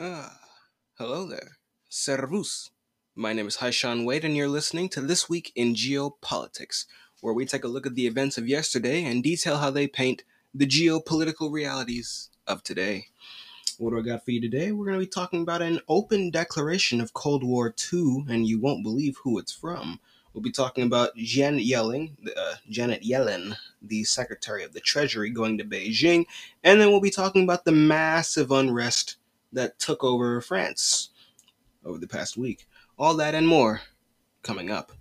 Ah, hello there. Servus. My name is Haisean Wade, and you're listening to This Week in Geopolitics, where we take a look at the events of yesterday and detail how they paint the geopolitical realities of today. What do I got for you today? We're going to be talking about an open declaration of Cold War II, and you won't believe who it's from. We'll be talking about Jan Yellen, uh, Janet Yellen, the Secretary of the Treasury, going to Beijing, and then we'll be talking about the massive unrest that took over France over the past week. All that and more coming up.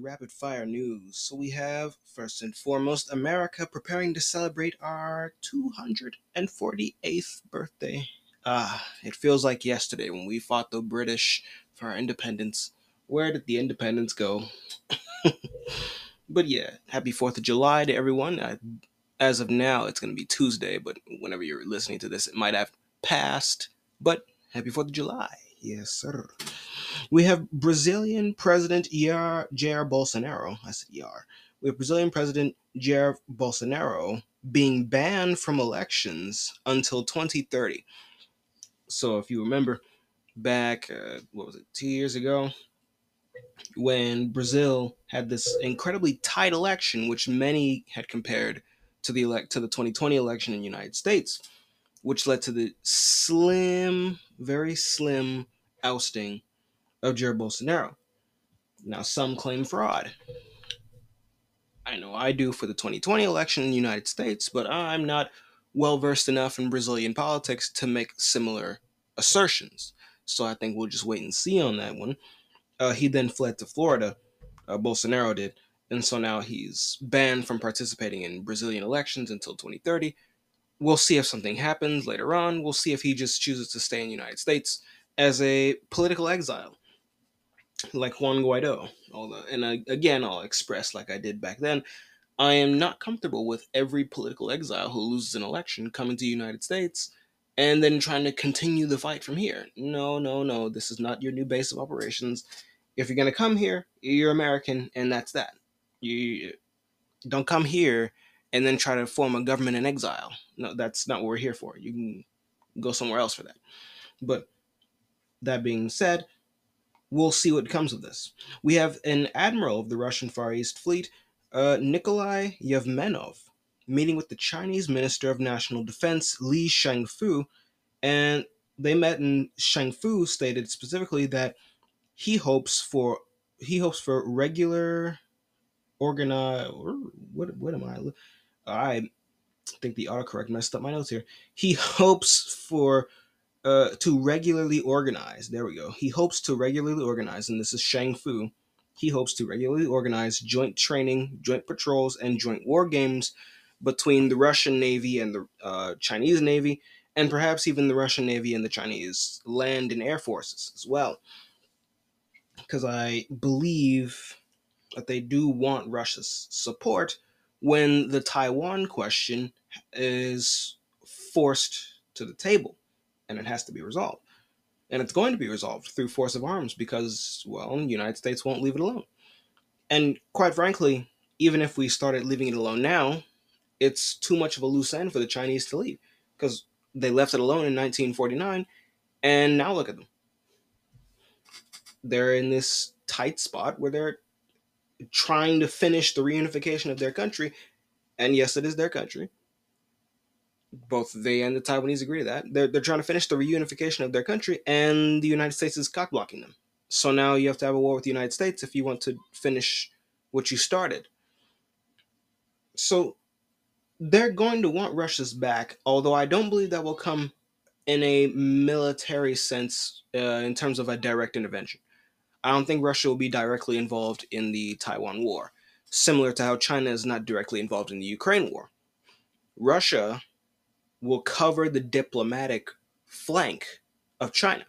The rapid fire news. So we have, first and foremost, America preparing to celebrate our 248th birthday. Ah, it feels like yesterday when we fought the British for our independence. Where did the independence go? but yeah, happy 4th of July to everyone. I, as of now, it's going to be Tuesday, but whenever you're listening to this, it might have passed. But happy 4th of July. Yes, sir. We have Brazilian President Jair, Jair Bolsonaro. I said Jair. We have Brazilian President Jair Bolsonaro being banned from elections until 2030. So, if you remember back, uh, what was it, two years ago, when Brazil had this incredibly tight election, which many had compared to the elect to the 2020 election in the United States, which led to the slim, very slim ousting of Jair Bolsonaro. Now, some claim fraud. I know I do for the 2020 election in the United States, but I'm not well versed enough in Brazilian politics to make similar assertions. So I think we'll just wait and see on that one. Uh, he then fled to Florida, uh, Bolsonaro did, and so now he's banned from participating in Brazilian elections until 2030. We'll see if something happens later on. We'll see if he just chooses to stay in the United States as a political exile like Juan Guaido. Although, and uh, again, I'll express like I did back then. I am not comfortable with every political exile who loses an election coming to the United States and then trying to continue the fight from here. No, no, no. This is not your new base of operations. If you're going to come here, you're American, and that's that. You don't come here and then try to form a government in exile. No, that's not what we're here for. You can go somewhere else for that. But that being said, we'll see what comes of this. We have an admiral of the Russian Far East Fleet, uh, Nikolai Yevmenov, meeting with the Chinese Minister of National Defense, Li Shangfu, and they met and Shangfu stated specifically that he hopes for he hopes for regular organized what what am I I think the autocorrect messed up my notes here. He hopes for uh, to regularly organize. There we go. He hopes to regularly organize, and this is Shang Fu. He hopes to regularly organize joint training, joint patrols, and joint war games between the Russian Navy and the uh, Chinese Navy, and perhaps even the Russian Navy and the Chinese land and air forces as well. Because I believe that they do want Russia's support when the Taiwan question is forced to the table and it has to be resolved. And it's going to be resolved through force of arms because, well, the United States won't leave it alone. And quite frankly, even if we started leaving it alone now, it's too much of a loose end for the Chinese to leave because they left it alone in 1949, and now look at them. They're in this tight spot where they're trying to finish the reunification of their country, and yes, it is their country, both they and the Taiwanese agree to that. They're, they're trying to finish the reunification of their country, and the United States is cock blocking them. So now you have to have a war with the United States if you want to finish what you started. So they're going to want Russia's back, although I don't believe that will come in a military sense uh, in terms of a direct intervention. I don't think Russia will be directly involved in the Taiwan War, similar to how China is not directly involved in the Ukraine War. Russia will cover the diplomatic flank of China,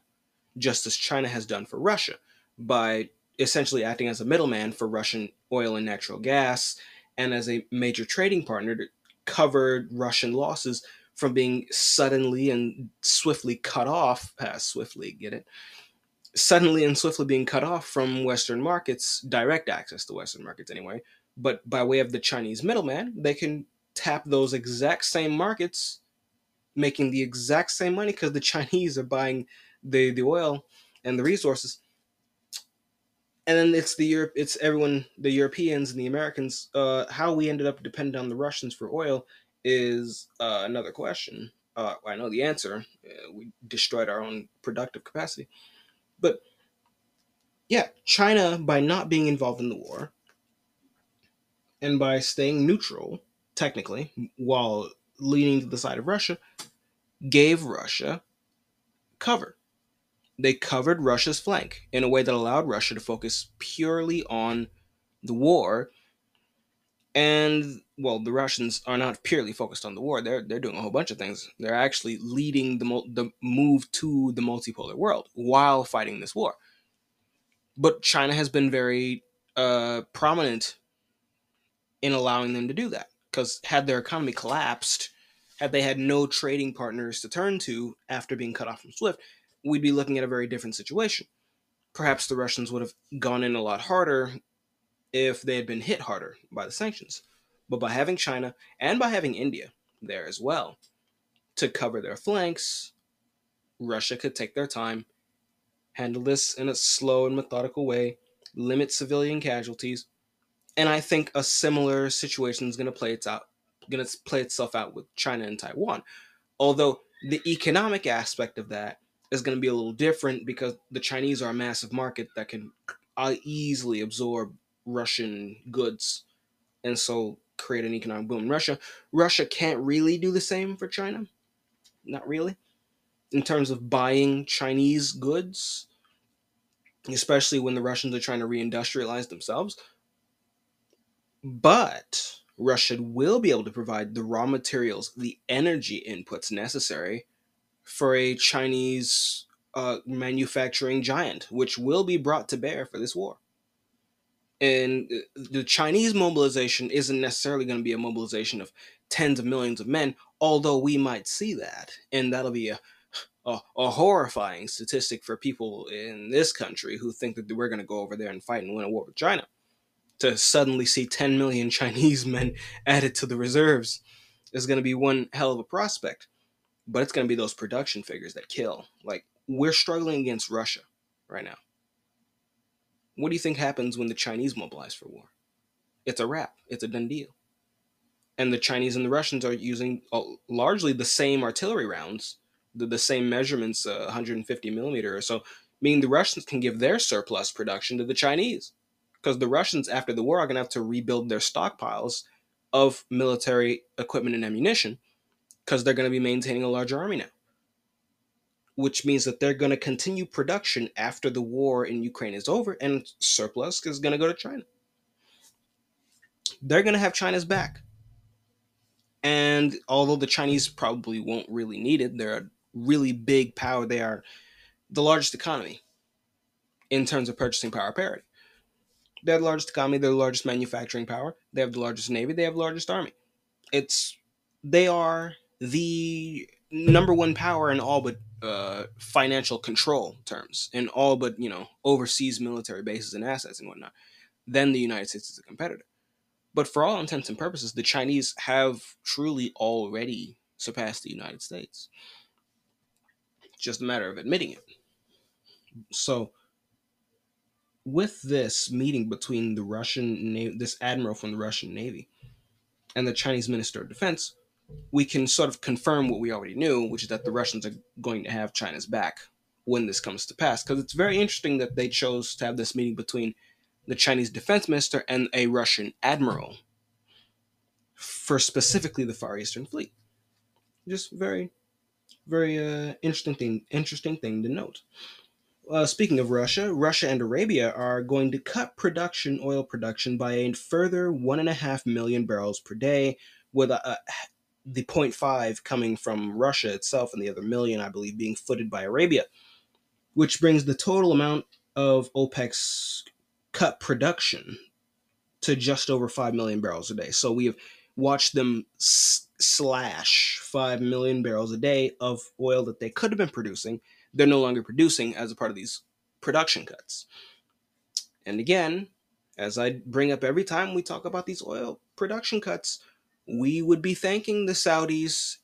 just as China has done for Russia, by essentially acting as a middleman for Russian oil and natural gas and as a major trading partner to cover Russian losses from being suddenly and swiftly cut off. Uh, swiftly, get it? Suddenly and swiftly being cut off from Western markets, direct access to Western markets anyway. But by way of the Chinese middleman, they can tap those exact same markets, making the exact same money because the Chinese are buying the, the oil and the resources and then it's the Europe, it's everyone, the Europeans and the Americans. Uh, how we ended up dependent on the Russians for oil is uh, another question. Uh, I know the answer. Uh, we destroyed our own productive capacity, but yeah, China by not being involved in the war and by staying neutral, technically, while leaning to the side of Russia, gave Russia cover they covered Russia's flank in a way that allowed Russia to focus purely on the war. And well, the Russians are not purely focused on the war. They're they're doing a whole bunch of things. They're actually leading the the move to the multipolar world while fighting this war. But China has been very uh, prominent in allowing them to do that because had their economy collapsed, had they had no trading partners to turn to after being cut off from SWIFT, we'd be looking at a very different situation. Perhaps the Russians would have gone in a lot harder if they had been hit harder by the sanctions. But by having China and by having India there as well to cover their flanks, Russia could take their time, handle this in a slow and methodical way, limit civilian casualties, and I think a similar situation is going to play out, going to play itself out with China and Taiwan. Although the economic aspect of that is going to be a little different because the Chinese are a massive market that can easily absorb Russian goods and so create an economic boom in Russia. Russia can't really do the same for China. Not really. In terms of buying Chinese goods, especially when the Russians are trying to reindustrialize themselves. But Russia will be able to provide the raw materials, the energy inputs necessary for a Chinese uh, manufacturing giant, which will be brought to bear for this war. And the Chinese mobilization isn't necessarily going to be a mobilization of tens of millions of men, although we might see that. And that'll be a, a, a horrifying statistic for people in this country who think that we're going to go over there and fight and win a war with China. To suddenly see 10 million Chinese men added to the reserves is going to be one hell of a prospect but it's going to be those production figures that kill. Like we're struggling against Russia right now. What do you think happens when the Chinese mobilize for war? It's a wrap. It's a done deal. And the Chinese and the Russians are using uh, largely the same artillery rounds, the, the same measurements, uh, 150 millimeter or so, meaning the Russians can give their surplus production to the Chinese. Because the Russians, after the war, are going to have to rebuild their stockpiles of military equipment and ammunition because they're going to be maintaining a larger army now. Which means that they're going to continue production after the war in Ukraine is over, and surplus is going to go to China. They're going to have China's back. And although the Chinese probably won't really need it, they're a really big power. They are the largest economy in terms of purchasing power parity. They're the largest economy, they're the largest manufacturing power, they have the largest navy, they have the largest army. It's they are the number one power in all but uh, financial control terms, in all but you know overseas military bases and assets and whatnot, then the United States is a competitor. But for all intents and purposes, the Chinese have truly already surpassed the United States. It's just a matter of admitting it. So, with this meeting between the Russian, this admiral from the Russian Navy, and the Chinese Minister of Defense, we can sort of confirm what we already knew, which is that the Russians are going to have China's back when this comes to pass. Because it's very interesting that they chose to have this meeting between the Chinese defense minister and a Russian admiral for specifically the Far Eastern Fleet. Just very, very uh, interesting thing. Interesting thing to note. Uh, speaking of Russia, Russia and Arabia are going to cut production, oil production, by a further one and a half million barrels per day, with a, a the 0.5 coming from Russia itself and the other million, I believe, being footed by Arabia, which brings the total amount of OPEC's cut production to just over 5 million barrels a day. So we have watched them slash 5 million barrels a day of oil that they could have been producing, they're no longer producing as a part of these production cuts. And again, as I bring up every time we talk about these oil production cuts, we would be thanking the Saudis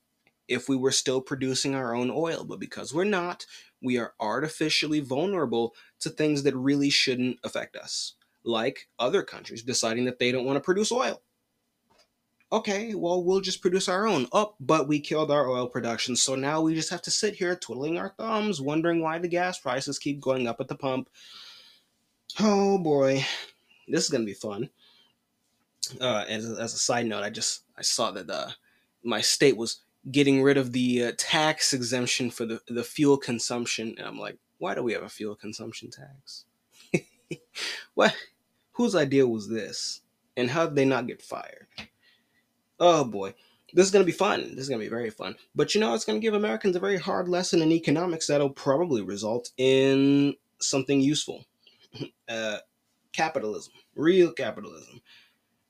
if we were still producing our own oil. But because we're not, we are artificially vulnerable to things that really shouldn't affect us, like other countries deciding that they don't want to produce oil. Okay, well, we'll just produce our own. Up, oh, but we killed our oil production, so now we just have to sit here twiddling our thumbs, wondering why the gas prices keep going up at the pump. Oh boy, this is gonna be fun. Uh, as, as a side note, I just I saw that uh, my state was getting rid of the uh, tax exemption for the, the fuel consumption. And I'm like, why do we have a fuel consumption tax? what? Whose idea was this? And how did they not get fired? Oh boy. This is going to be fun. This is going to be very fun. But you know, it's going to give Americans a very hard lesson in economics that'll probably result in something useful. Uh, capitalism, real capitalism.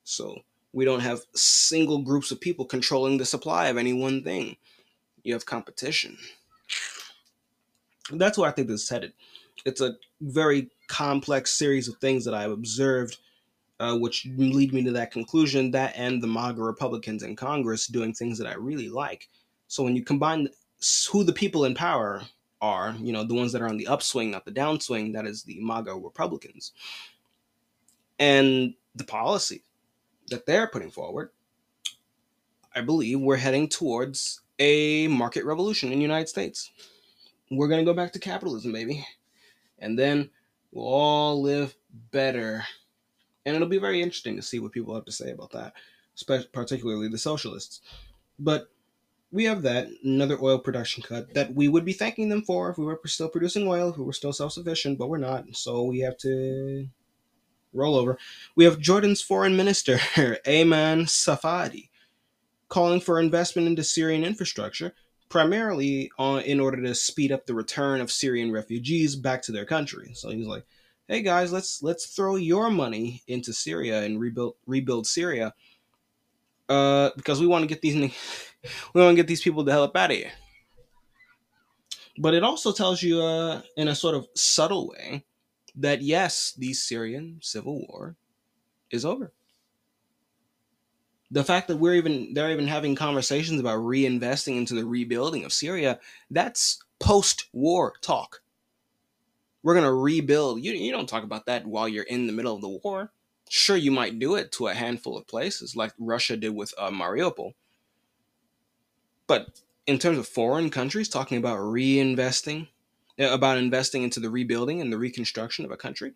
So we don't have single groups of people controlling the supply of any one thing. You have competition. That's where I think this is headed. It's a very complex series of things that I've observed, uh, which lead me to that conclusion. That and the MAGA Republicans in Congress doing things that I really like. So when you combine who the people in power are, you know, the ones that are on the upswing, not the downswing, that is the MAGA Republicans, and the policy that they're putting forward, I believe we're heading towards a market revolution in the United States. We're going to go back to capitalism, baby. And then we'll all live better. And it'll be very interesting to see what people have to say about that, particularly the socialists. But we have that, another oil production cut that we would be thanking them for if we were still producing oil, if we were still self sufficient, but we're not. So we have to roll over. we have Jordan's foreign minister, Ayman Safadi, calling for investment into Syrian infrastructure, primarily on, in order to speed up the return of Syrian refugees back to their country. So he's like, "Hey guys, let's let's throw your money into Syria and rebuild rebuild Syria, uh, because we want to get these we want to get these people the hell out of here." But it also tells you, uh, in a sort of subtle way, that yes, the Syrian civil war is over. The fact that we're even they're even having conversations about reinvesting into the rebuilding of Syria, that's post-war talk. We're gonna rebuild. You, you don't talk about that while you're in the middle of the war. Sure, you might do it to a handful of places, like Russia did with uh, Mariupol. But in terms of foreign countries talking about reinvesting uh, about investing into the rebuilding and the reconstruction of a country,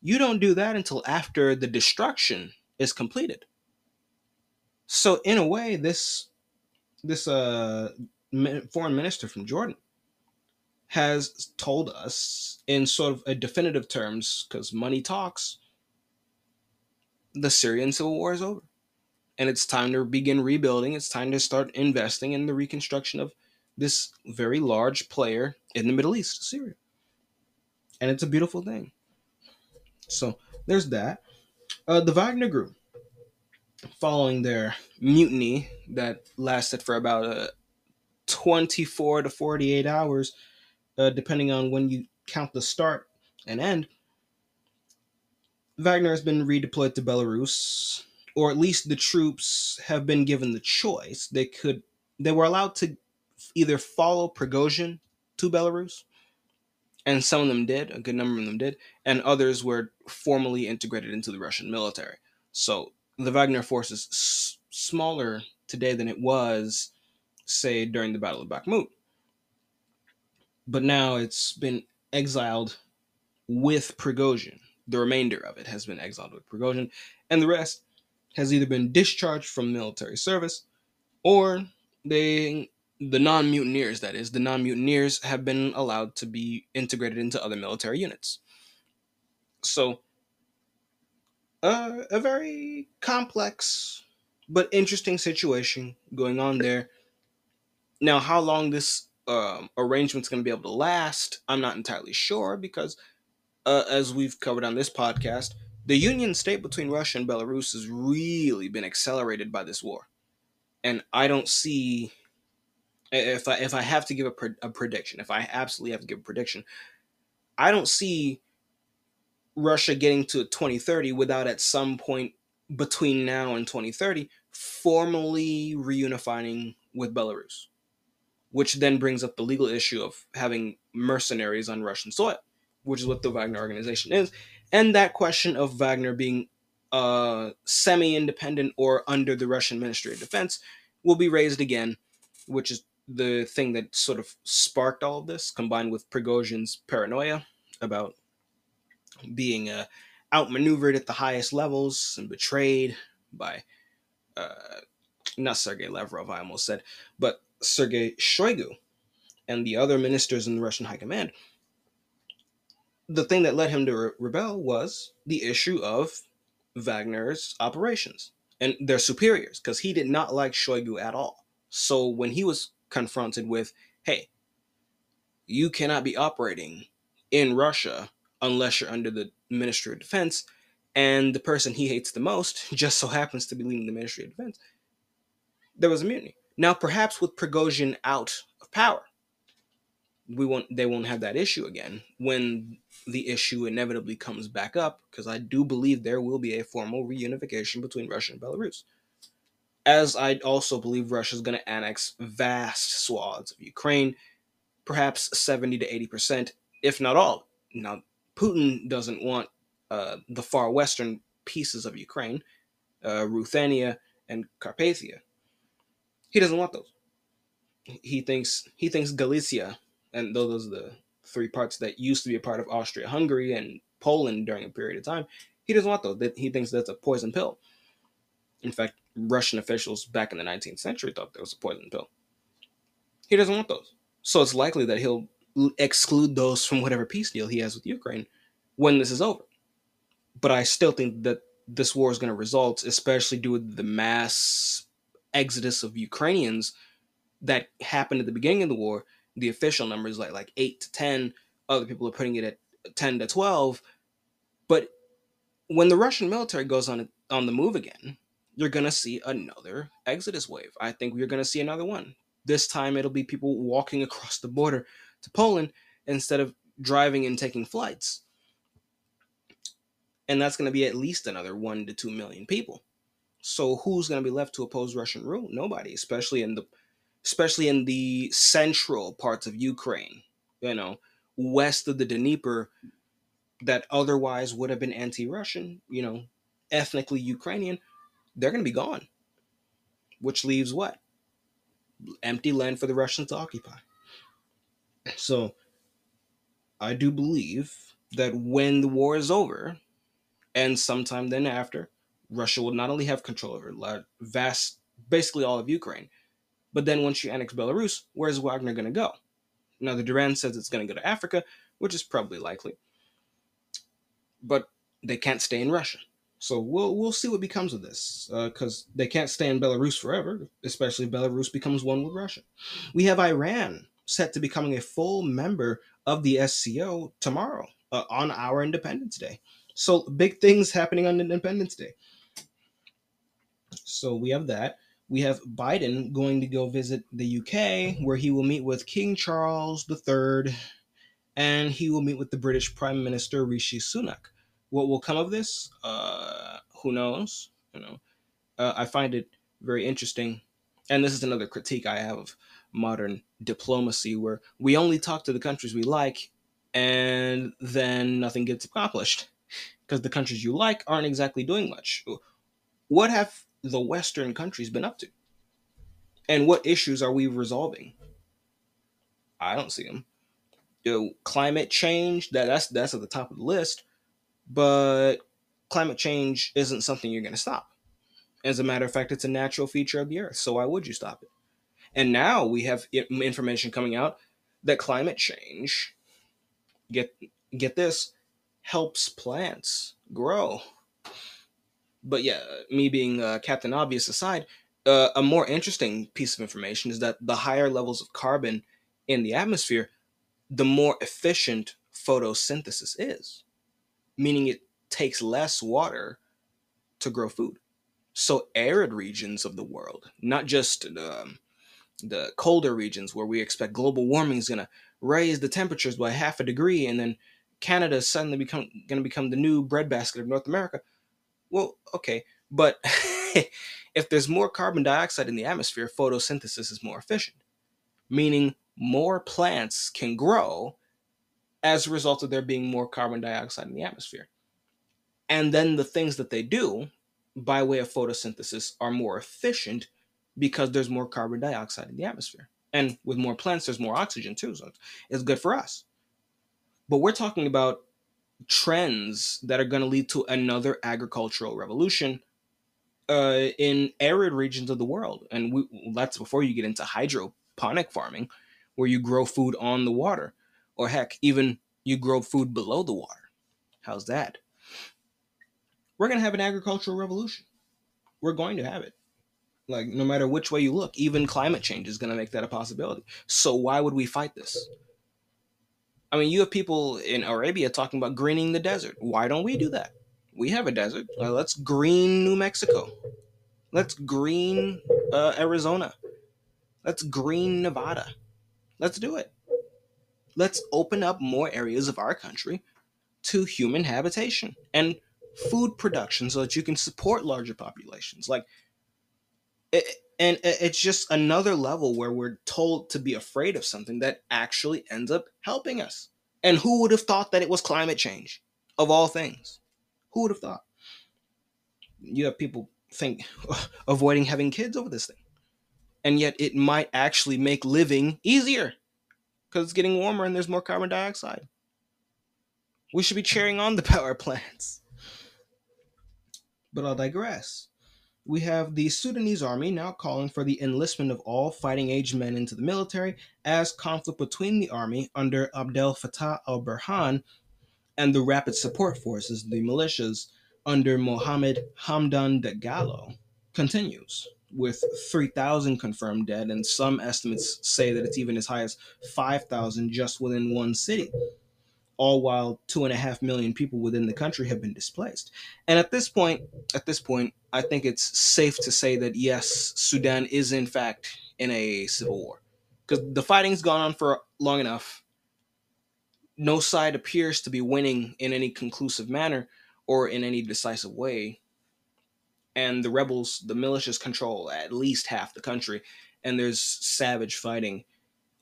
you don't do that until after the destruction is completed. So in a way, this this uh, foreign minister from Jordan has told us in sort of a definitive terms, because money talks, the Syrian civil war is over. And it's time to begin rebuilding. It's time to start investing in the reconstruction of this very large player in the Middle East, Syria. And it's a beautiful thing. So there's that. Uh, the Wagner Group, following their mutiny that lasted for about uh, 24 to 48 hours, uh, depending on when you count the start and end, Wagner has been redeployed to Belarus, or at least the troops have been given the choice. They could, they were allowed to either follow Prigozhin to Belarus, and some of them did, a good number of them did, and others were formally integrated into the Russian military. So the Wagner force is s- smaller today than it was, say, during the Battle of Bakhmut. But now it's been exiled with Prigozhin. The remainder of it has been exiled with Prigozhin, and the rest has either been discharged from military service or they the non mutineers, that is, the non mutineers have been allowed to be integrated into other military units. So, uh, a very complex but interesting situation going on there. Now, how long this um, arrangement's going to be able to last, I'm not entirely sure because, uh, as we've covered on this podcast, the union state between Russia and Belarus has really been accelerated by this war. And I don't see if I if I have to give a, pre- a prediction, if I absolutely have to give a prediction, I don't see Russia getting to 2030 without at some point between now and 2030 formally reunifying with Belarus, which then brings up the legal issue of having mercenaries on Russian soil, which is what the Wagner organization is, and that question of Wagner being uh, semi-independent or under the Russian Ministry of Defense will be raised again, which is the thing that sort of sparked all of this, combined with Prigozhin's paranoia about being uh, outmaneuvered at the highest levels and betrayed by uh, not Sergei Lavrov, I almost said, but Sergei Shoigu and the other ministers in the Russian high command. The thing that led him to re- rebel was the issue of Wagner's operations and their superiors, because he did not like Shoigu at all. So when he was confronted with, hey, you cannot be operating in Russia unless you're under the Ministry of Defense, and the person he hates the most just so happens to be leading the Ministry of Defense, there was a mutiny. Now, perhaps with Prigozhin out of power, we won't they won't have that issue again when the issue inevitably comes back up because I do believe there will be a formal reunification between Russia and Belarus. As I also believe Russia is going to annex vast swaths of Ukraine, perhaps 70 to 80%, if not all. Now, Putin doesn't want uh, the far western pieces of Ukraine, uh, Ruthenia and Carpathia. He doesn't want those. He thinks he thinks Galicia and those are the three parts that used to be a part of Austria-Hungary and Poland during a period of time. He doesn't want those. He thinks that's a poison pill. In fact, Russian officials back in the 19th century thought that was a poison pill. He doesn't want those. So it's likely that he'll exclude those from whatever peace deal he has with Ukraine when this is over. But I still think that this war is going to result, especially due to the mass exodus of Ukrainians that happened at the beginning of the war. The official numbers like like eight to ten. Other people are putting it at ten to twelve. But when the Russian military goes on on the move again, you're gonna see another exodus wave. I think we're gonna see another one. This time it'll be people walking across the border to Poland instead of driving and taking flights. And that's to be at least another one to two million people. So who's going to be left to oppose Russian rule? Nobody, especially in the especially in the central parts of Ukraine, you know, west of the Dnieper that otherwise would have been anti-Russian, you know, ethnically Ukrainian, they're going to be gone. Which leaves what? Empty land for the Russians to occupy. So I do believe that when the war is over, and sometime then after, Russia will not only have control over vast, basically all of Ukraine, but then once you annex Belarus, where's Wagner going to go? Now, the Duran says it's going to go to Africa, which is probably likely, but they can't stay in Russia. So we'll we'll see what becomes of this, because uh, they can't stay in Belarus forever, especially if Belarus becomes one with Russia. We have Iran set to becoming a full member of the SCO tomorrow uh, on our Independence Day. So big things happening on Independence Day. So we have that. We have Biden going to go visit the UK, where he will meet with King Charles III, and he will meet with the British Prime Minister Rishi Sunak. What will come of this? Uh, who knows? You know, uh, I find it very interesting, and this is another critique I have of modern diplomacy where we only talk to the countries we like and then nothing gets accomplished because the countries you like aren't exactly doing much. What have the Western countries been up to? And what issues are we resolving? I don't see them. You know, climate change that that's that's at the top of the list, but climate change isn't something you're going to stop. As a matter of fact, it's a natural feature of the earth. So why would you stop it? And now we have information coming out that climate change, get get this, helps plants grow. But yeah, me being uh, Captain Obvious aside, uh, a more interesting piece of information is that the higher levels of carbon in the atmosphere, the more efficient photosynthesis is, meaning it takes less water to grow food. So, arid regions of the world, not just um, the colder regions where we expect global warming is going to raise the temperatures by half a degree and then Canada is suddenly become going to become the new breadbasket of North America. Well, okay, but if there's more carbon dioxide in the atmosphere, photosynthesis is more efficient, meaning more plants can grow as a result of there being more carbon dioxide in the atmosphere. And then the things that they do by way of photosynthesis are more efficient because there's more carbon dioxide in the atmosphere. And with more plants, there's more oxygen too. So it's good for us. But we're talking about trends that are going to lead to another agricultural revolution uh, in arid regions of the world. And we, that's before you get into hydroponic farming, where you grow food on the water. Or heck, even you grow food below the water. How's that? We're going to have an agricultural revolution. We're going to have it. Like, no matter which way you look, even climate change is going to make that a possibility. So, why would we fight this? I mean, you have people in Arabia talking about greening the desert. Why don't we do that? We have a desert. let's green New Mexico. Let's green uh, Arizona. Let's green Nevada. Let's do it. Let's open up more areas of our country to human habitation and food production so that you can support larger populations. Like, and it's just another level where we're told to be afraid of something that actually ends up helping us. And who would have thought that it was climate change, of all things? Who would have thought? You have people think avoiding having kids over this thing. And yet it might actually make living easier because it's getting warmer and there's more carbon dioxide. We should be cheering on the power plants. But I'll digress. We have the Sudanese army now calling for the enlistment of all fighting age men into the military as conflict between the army under Abdel Fattah al Burhan and the rapid support forces, the militias, under Mohammed Hamdan Dagalo continues, with 3,000 confirmed dead, and some estimates say that it's even as high as 5,000 just within one city all while two and a half million people within the country have been displaced. And at this point, at this point, I think it's safe to say that yes, Sudan is in fact in a civil war because the fighting's gone on for long enough. No side appears to be winning in any conclusive manner or in any decisive way. And the rebels, the militias control at least half the country, and there's savage fighting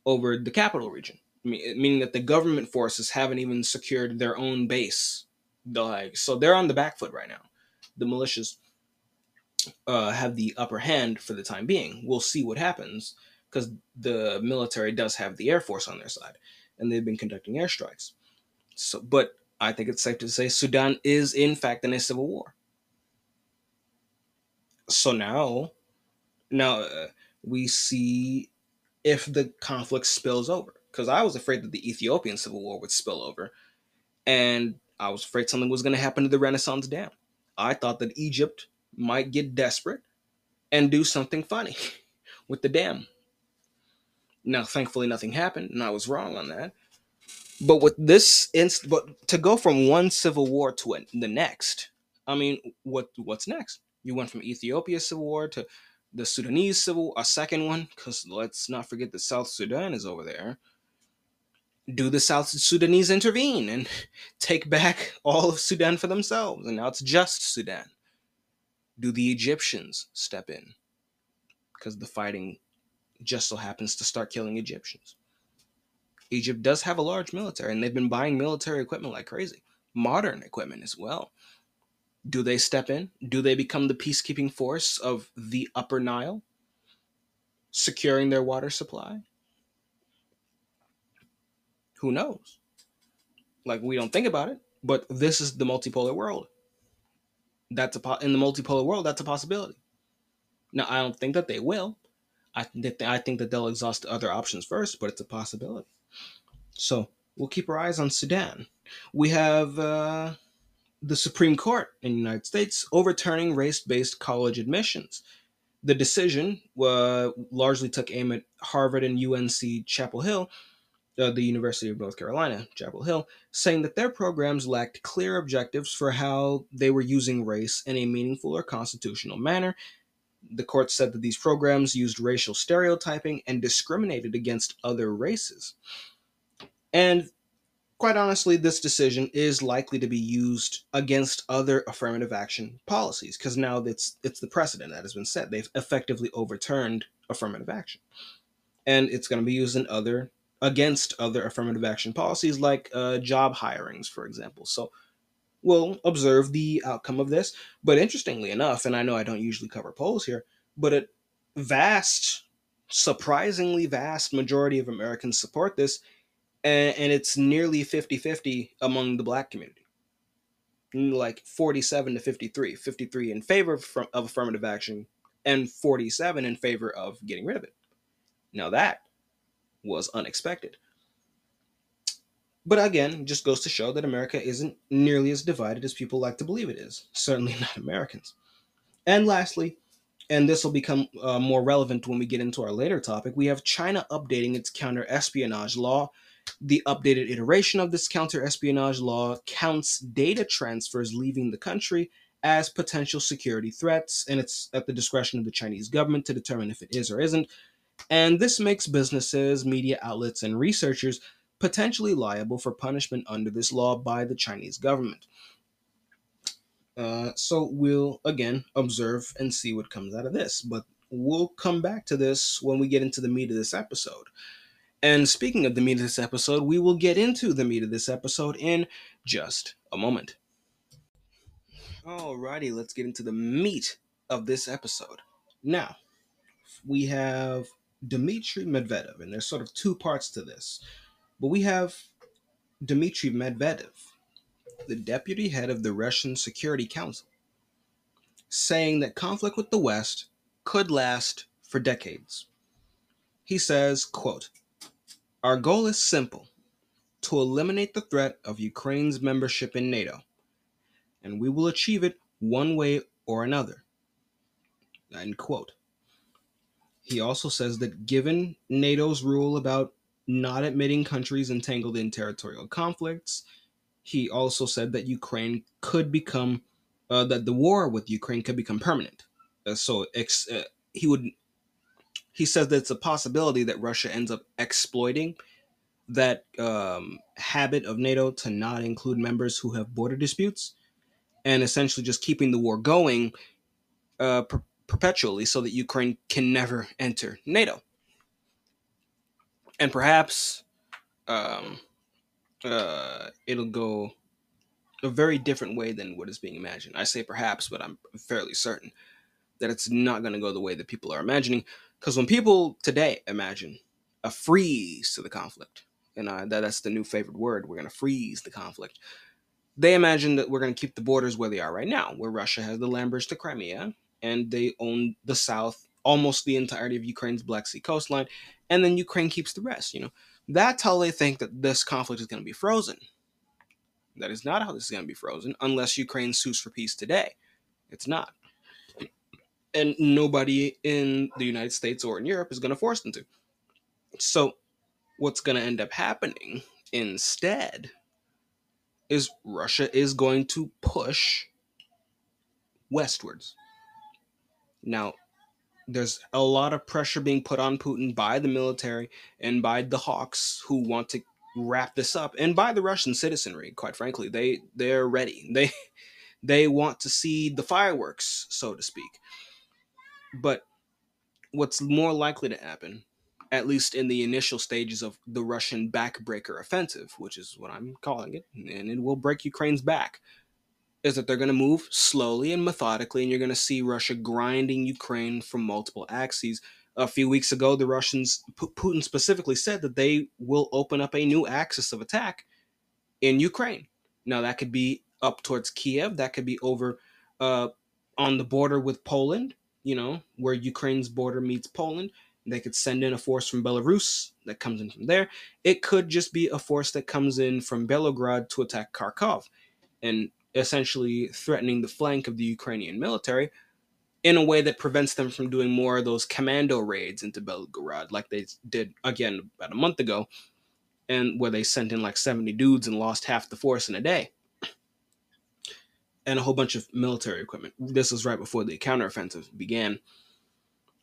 over the capital region meaning that the government forces haven't even secured their own base. Like, so they're on the back foot right now. The militias uh, have the upper hand for the time being. We'll see what happens because the military does have the air force on their side, and they've been conducting airstrikes. So, but I think it's safe to say Sudan is in fact in a civil war. So now, now uh, we see if the conflict spills over because I was afraid that the Ethiopian civil war would spill over, and I was afraid something was going to happen to the Renaissance Dam. I thought that Egypt might get desperate and do something funny with the dam. Now, thankfully, nothing happened, and I was wrong on that. But with this inst, but to go from one civil war to the next, I mean, what what's next? You went from Ethiopia's civil war to the Sudanese civil, a second one, because let's not forget that South Sudan is over there do the South Sudanese intervene and take back all of Sudan for themselves? And now it's just Sudan. Do the Egyptians step in? Because the fighting just so happens to start killing Egyptians. Egypt does have a large military, and they've been buying military equipment like crazy, modern equipment as well. Do they step in? Do they become the peacekeeping force of the Upper Nile, securing their water supply? Who knows? Like we don't think about it, but this is the multipolar world. That's a po- in the multipolar world. That's a possibility. Now I don't think that they will. I think I think that they'll exhaust other options first, but it's a possibility. So we'll keep our eyes on Sudan. We have uh, the Supreme Court in the United States overturning race-based college admissions. The decision uh, largely took aim at Harvard and UNC Chapel Hill, uh, the University of North Carolina, Chapel Hill, saying that their programs lacked clear objectives for how they were using race in a meaningful or constitutional manner. The court said that these programs used racial stereotyping and discriminated against other races. And quite honestly, this decision is likely to be used against other affirmative action policies because now it's it's the precedent that has been set. They've effectively overturned affirmative action, and it's going to be used in other against other affirmative action policies like uh, job hirings, for example. So we'll observe the outcome of this. But interestingly enough, and I know I don't usually cover polls here, but a vast, surprisingly vast majority of Americans support this and, and it's nearly 50-50 among the black community like 47 to 53 53 in favor of, of affirmative action and 47 in favor of getting rid of it now that was unexpected. But again just goes to show that america isn't nearly as divided as people like to believe it is certainly not americans. And lastly and this will become uh, more relevant when we get into our later topic we have china updating its counter espionage law. The updated iteration of this counter espionage law counts data transfers leaving the country as potential security threats, and it's at the discretion of the Chinese government to determine if it is or isn't. And this makes businesses, media outlets, and researchers potentially liable for punishment under this law by the Chinese government. Uh, so we'll again observe and see what comes out of this, but we'll come back to this when we get into the meat of this episode. And speaking of the meat of this episode, we will get into the meat of this episode in just a moment. Alrighty, let's get into the meat of this episode. Now, we have Dmitry Medvedev, and there's sort of two parts to this. But we have Dmitry Medvedev, the deputy head of the Russian Security Council, saying that conflict with the West could last for decades. He says, quote, our goal is simple to eliminate the threat of Ukraine's membership in NATO, and we will achieve it one way or another. End quote. He also says that given NATO's rule about not admitting countries entangled in territorial conflicts, he also said that Ukraine could become, uh, that the war with Ukraine could become permanent. Uh, so ex- uh, he would he says that it's a possibility that Russia ends up exploiting that um, habit of NATO to not include members who have border disputes and essentially just keeping the war going uh, perpetually so that Ukraine can never enter NATO. And perhaps um, uh, it'll go a very different way than what is being imagined. I say perhaps, but I'm fairly certain that it's not going to go the way that people are imagining. Because when people today imagine a freeze to the conflict, and that, that's the new favorite word, we're going to freeze the conflict. They imagine that we're going to keep the borders where they are right now, where Russia has the land bridge to Crimea, and they own the south, almost the entirety of Ukraine's Black Sea coastline, and then Ukraine keeps the rest. You know, that's how they think that this conflict is going to be frozen. That is not how this is going to be frozen, unless Ukraine sues for peace today. It's not and nobody in the United States or in Europe is going to force them to. So, what's going to end up happening instead is Russia is going to push westwards. Now, there's a lot of pressure being put on Putin by the military and by the hawks who want to wrap this up and by the Russian citizenry quite frankly. They they're ready. They they want to see the fireworks so to speak. But what's more likely to happen, at least in the initial stages of the Russian backbreaker offensive, which is what I'm calling it, and it will break Ukraine's back, is that they're going to move slowly and methodically, and you're going to see Russia grinding Ukraine from multiple axes. A few weeks ago, the Russians, Putin specifically said that they will open up a new axis of attack in Ukraine. Now, that could be up towards Kiev, that could be over uh, on the border with Poland, you know, where Ukraine's border meets Poland. They could send in a force from Belarus that comes in from there. It could just be a force that comes in from Belgorod to attack Kharkov and essentially threatening the flank of the Ukrainian military in a way that prevents them from doing more of those commando raids into Belgorod like they did again about a month ago and where they sent in like 70 dudes and lost half the force in a day and a whole bunch of military equipment. This was right before the counteroffensive began.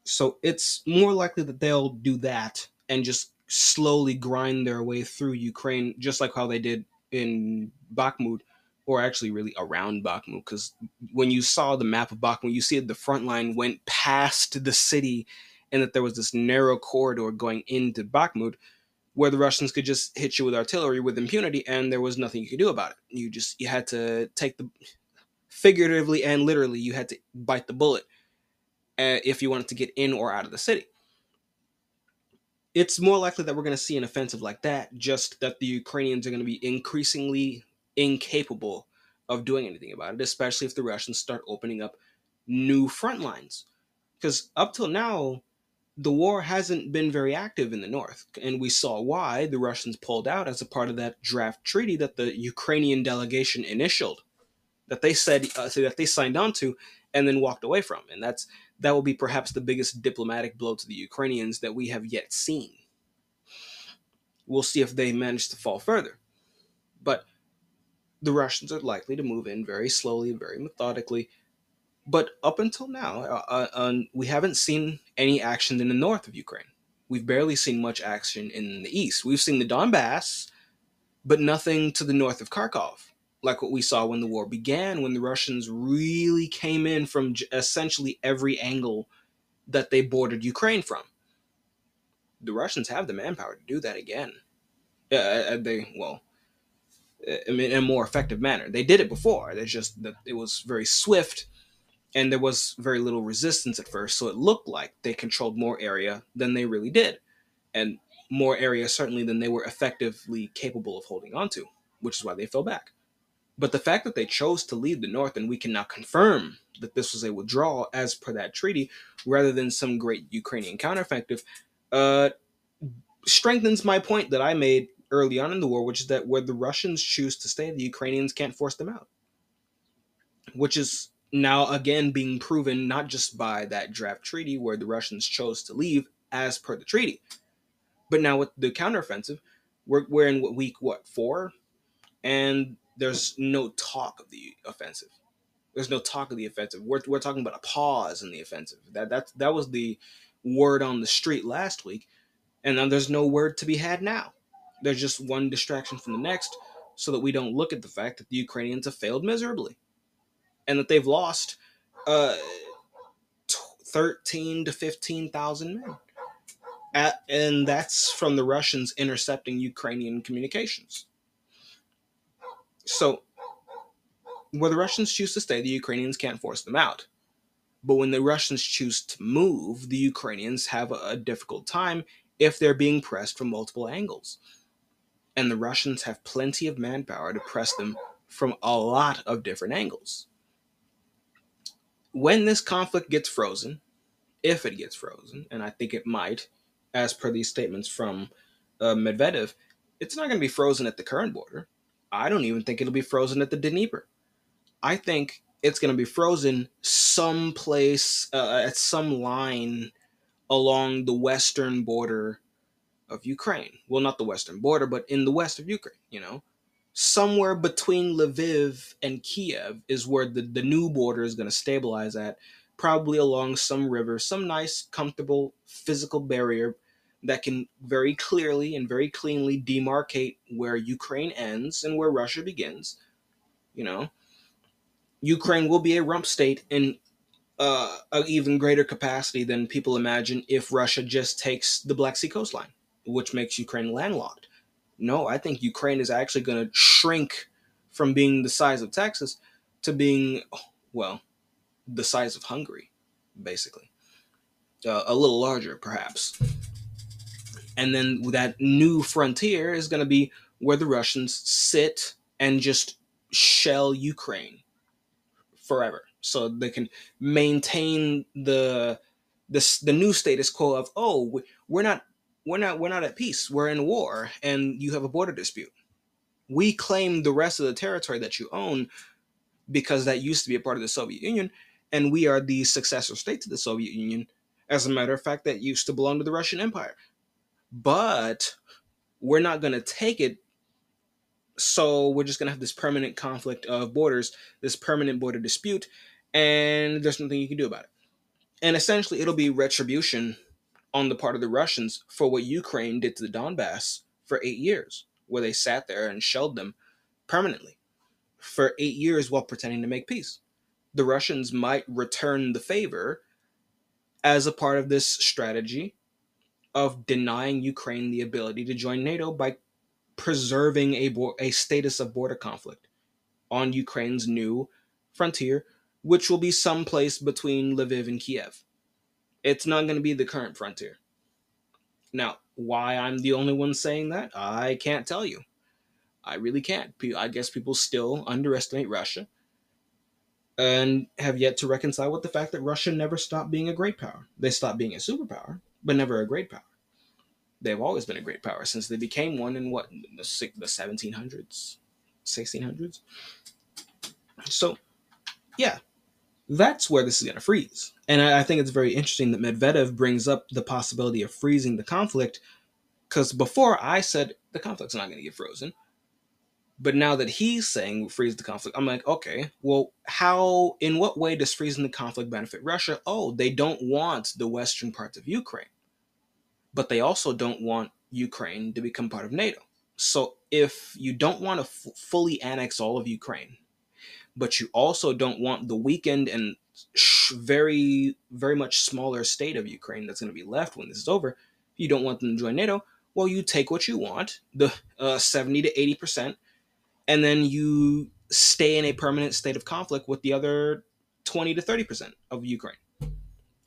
So it's more likely that they'll do that and just slowly grind their way through Ukraine, just like how they did in Bakhmut, or actually really around Bakhmut. Because when you saw the map of Bakhmut, you see that the front line went past the city and that there was this narrow corridor going into Bakhmut where the Russians could just hit you with artillery with impunity and there was nothing you could do about it. You just you had to take the figuratively and literally you had to bite the bullet uh, if you wanted to get in or out of the city. It's more likely that we're going to see an offensive like that, just that the Ukrainians are going to be increasingly incapable of doing anything about it, especially if the Russians start opening up new front lines. Because up till now, the war hasn't been very active in the north, and we saw why the Russians pulled out as a part of that draft treaty that the Ukrainian delegation initialed that they said uh, that they signed on to and then walked away from. And that's that will be perhaps the biggest diplomatic blow to the Ukrainians that we have yet seen. We'll see if they manage to fall further. But the Russians are likely to move in very slowly very methodically but up until now uh, uh, um, we haven't seen any action in the north of Ukraine we've barely seen much action in the east we've seen the Donbass but nothing to the north of Kharkov like what we saw when the war began, when the Russians really came in from essentially every angle that they bordered Ukraine from. The Russians have the manpower to do that again. Uh, uh they well, uh, in a more effective manner. They did it before. It's just that it was very swift, and there was very little resistance at first. So it looked like they controlled more area than they really did, and more area certainly than they were effectively capable of holding onto, which is why they fell back. But the fact that they chose to leave the North, and we can now confirm that this was a withdrawal as per that treaty, rather than some great Ukrainian counteroffensive, uh, strengthens my point that I made early on in the war, which is that where the Russians choose to stay, the Ukrainians can't force them out. Which is now again being proven not just by that draft treaty where the Russians chose to leave as per the treaty, but now with the counteroffensive, we're, we're in week what four, and there's no talk of the offensive. There's no talk of the offensive. We're, we're talking about a pause in the offensive. That that that was the word on the street last week, and then there's no word to be had now. There's just one distraction from the next, so that we don't look at the fact that the Ukrainians have failed miserably, and that they've lost uh, thirteen to fifteen thousand men. At, and that's from the Russians intercepting Ukrainian communications. So, where the Russians choose to stay, the Ukrainians can't force them out. But when the Russians choose to move, the Ukrainians have a difficult time if they're being pressed from multiple angles. And the Russians have plenty of manpower to press them from a lot of different angles. When this conflict gets frozen, if it gets frozen, and I think it might, as per these statements from uh, Medvedev, it's not going to be frozen at the current border. I don't even think it'll be frozen at the Dnieper. I think it's going to be frozen someplace uh, at some line along the western border of Ukraine. Well, not the western border, but in the west of Ukraine, you know. Somewhere between Lviv and Kiev is where the, the new border is going to stabilize at, probably along some river, some nice, comfortable physical barrier that can very clearly and very cleanly demarcate where Ukraine ends and where Russia begins. You know, Ukraine will be a rump state in uh, an even greater capacity than people imagine if Russia just takes the Black Sea coastline, which makes Ukraine landlocked. No, I think Ukraine is actually going to shrink from being the size of Texas to being, well, the size of Hungary, basically. Uh, a little larger, perhaps. And then that new frontier is going to be where the Russians sit and just shell Ukraine forever. So they can maintain the the, the new status quo of oh we're not we're not we're not at peace. We're in war and you have a border dispute. We claim the rest of the territory that you own because that used to be a part of the soviet union and we are the successor state to the soviet union. As a matter of fact that used to belong to the russian empire. But we're not going to take it so we're just going to have this permanent conflict of borders this permanent border dispute and there's nothing you can do about it. And essentially it'll be retribution on the part of the russians for what ukraine did to the donbass for eight years where they sat there and shelled them permanently for eight years while pretending to make peace the russians might return the favor as a part of this strategy of denying Ukraine the ability to join NATO by preserving a, bo- a status of border conflict on Ukraine's new frontier, which will be someplace between Lviv and Kiev. It's not going to be the current frontier. Now, why I'm the only one saying that, I can't tell you. I really can't. I guess people still underestimate Russia and have yet to reconcile with the fact that Russia never stopped being a great power. They stopped being a superpower, but never a great power. They've always been a great power since they became one in what the the 1700s, 1600s. So, yeah, that's where this is going to freeze. And I, I think it's very interesting that Medvedev brings up the possibility of freezing the conflict because before I said the conflict's not going to get frozen. But now that he's saying freeze the conflict, I'm like, okay, well, how, in what way does freezing the conflict benefit Russia? Oh, they don't want the western parts of Ukraine, but they also don't want Ukraine to become part of NATO. So if you don't want to f- fully annex all of Ukraine, but you also don't want the weakened and very, very much smaller state of Ukraine that's going to be left when this is over, you don't want them to join NATO. Well, you take what you want, the uh, 70 to 80 percent, and then you stay in a permanent state of conflict with the other 20 to 30% of Ukraine.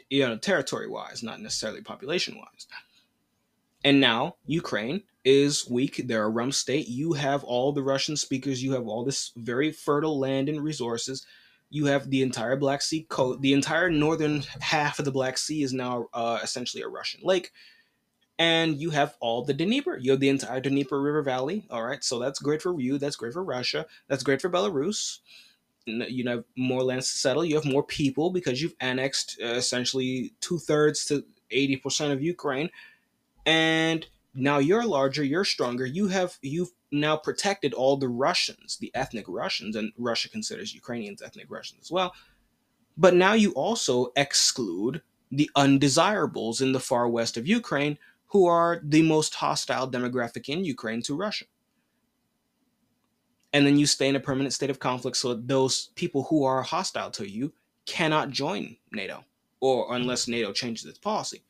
You know, territory wise, not necessarily population wise. And now Ukraine is weak. They're a rump state. You have all the Russian speakers. You have all this very fertile land and resources. You have the entire Black Sea coast. The entire northern half of the Black Sea is now uh, essentially a Russian lake and you have all the Dnieper. You have the entire Dnieper River Valley. All right, so that's great for you. That's great for Russia. That's great for Belarus. You have more lands to settle. You have more people because you've annexed uh, essentially two thirds to eighty percent of Ukraine, and now you're larger. You're stronger. You have you've now protected all the Russians, the ethnic Russians, and Russia considers Ukrainians ethnic Russians as well. But now you also exclude the undesirables in the far west of Ukraine who are the most hostile demographic in Ukraine to Russia. And then you stay in a permanent state of conflict so those people who are hostile to you cannot join NATO, or unless NATO changes its policy.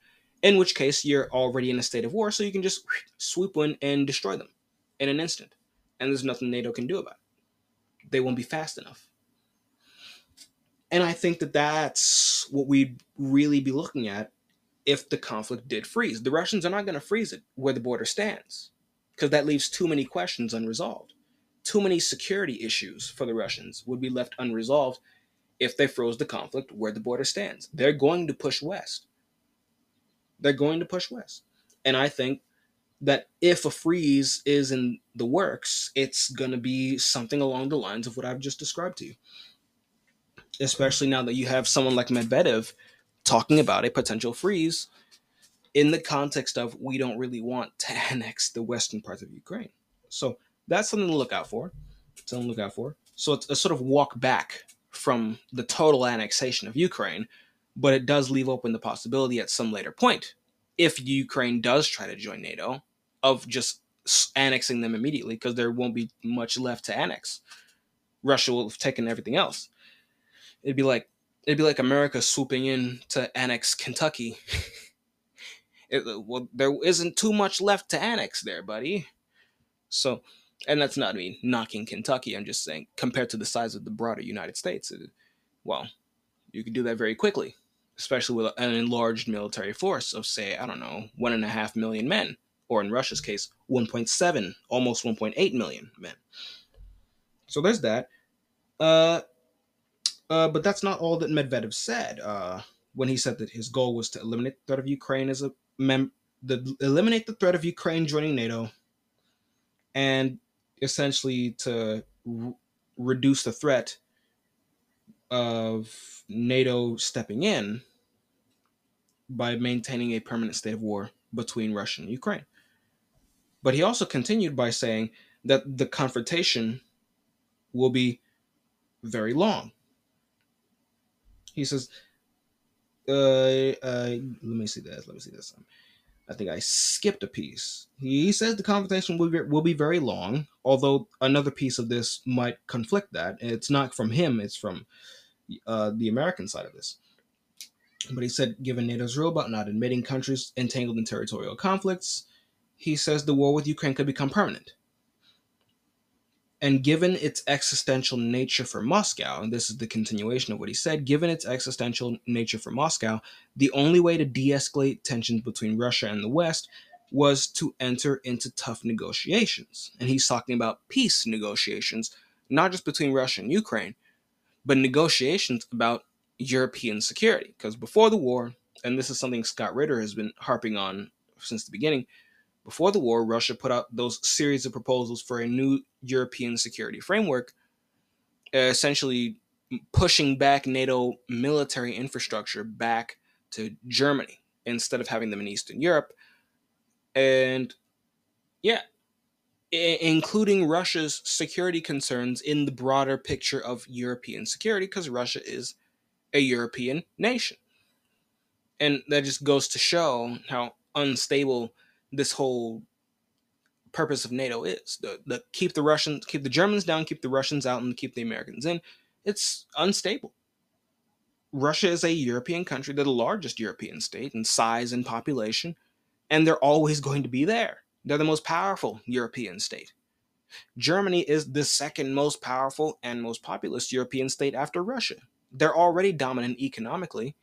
In which case, you're already in a state of war, so you can just swoop in and destroy them in an instant. And there's nothing NATO can do about it. They won't be fast enough. And I think that that's what we'd really be looking at if the conflict did freeze. The Russians are not going to freeze it where the border stands because that leaves too many questions unresolved. Too many security issues for the Russians would be left unresolved if they froze the conflict where the border stands. They're going to push west. They're going to push west. And I think that if a freeze is in the works, it's going to be something along the lines of what I've just described to you. Especially now that you have someone like Medvedev talking about a potential freeze in the context of we don't really want to annex the western parts of Ukraine. So that's something to look out for. Something to look out for. So it's a sort of walk back from the total annexation of Ukraine, but it does leave open the possibility at some later point, if Ukraine does try to join NATO, of just annexing them immediately because there won't be much left to annex. Russia will have taken everything else. It'd be like it'd be like America swooping in to annex Kentucky. it, uh, well, there isn't too much left to annex there, buddy. So, and that's not me knocking Kentucky. I'm just saying, compared to the size of the broader United States, it, well, you could do that very quickly, especially with an enlarged military force of, say, I don't know, one and a half million men, or in Russia's case, 1.7, almost 1.8 million men. So there's that. Uh, uh, but that's not all that Medvedev said uh, when he said that his goal was to eliminate the threat of Ukraine as a mem- the, eliminate the threat of Ukraine joining NATO, and essentially to reduce the threat of NATO stepping in by maintaining a permanent state of war between Russia and Ukraine. But he also continued by saying that the confrontation will be very long. He says, uh, uh, let me see this. Let me see this. I think I skipped a piece. He says the confrontation will be, will be very long, although another piece of this might conflict that. It's not from him, it's from uh, the American side of this. But he said, given NATO's rule about not admitting countries entangled in territorial conflicts, he says the war with Ukraine could become permanent. And given its existential nature for Moscow, and this is the continuation of what he said, given its existential nature for Moscow, the only way to de escalate tensions between Russia and the West was to enter into tough negotiations. And he's talking about peace negotiations, not just between Russia and Ukraine, but negotiations about European security. Because before the war, and this is something Scott Ritter has been harping on since the beginning, before the war, Russia put out those series of proposals for a new European security framework, uh, essentially pushing back NATO military infrastructure back to Germany instead of having them in Eastern Europe. And yeah, including Russia's security concerns in the broader picture of European security, because Russia is a European nation. And that just goes to show how unstable this whole purpose of NATO is. The, the keep the Russians, keep the Germans down, keep the Russians out, and keep the Americans in. It's unstable. Russia is a European country, they're the largest European state in size and population, and they're always going to be there. They're the most powerful European state. Germany is the second most powerful and most populous European state after Russia. They're already dominant economically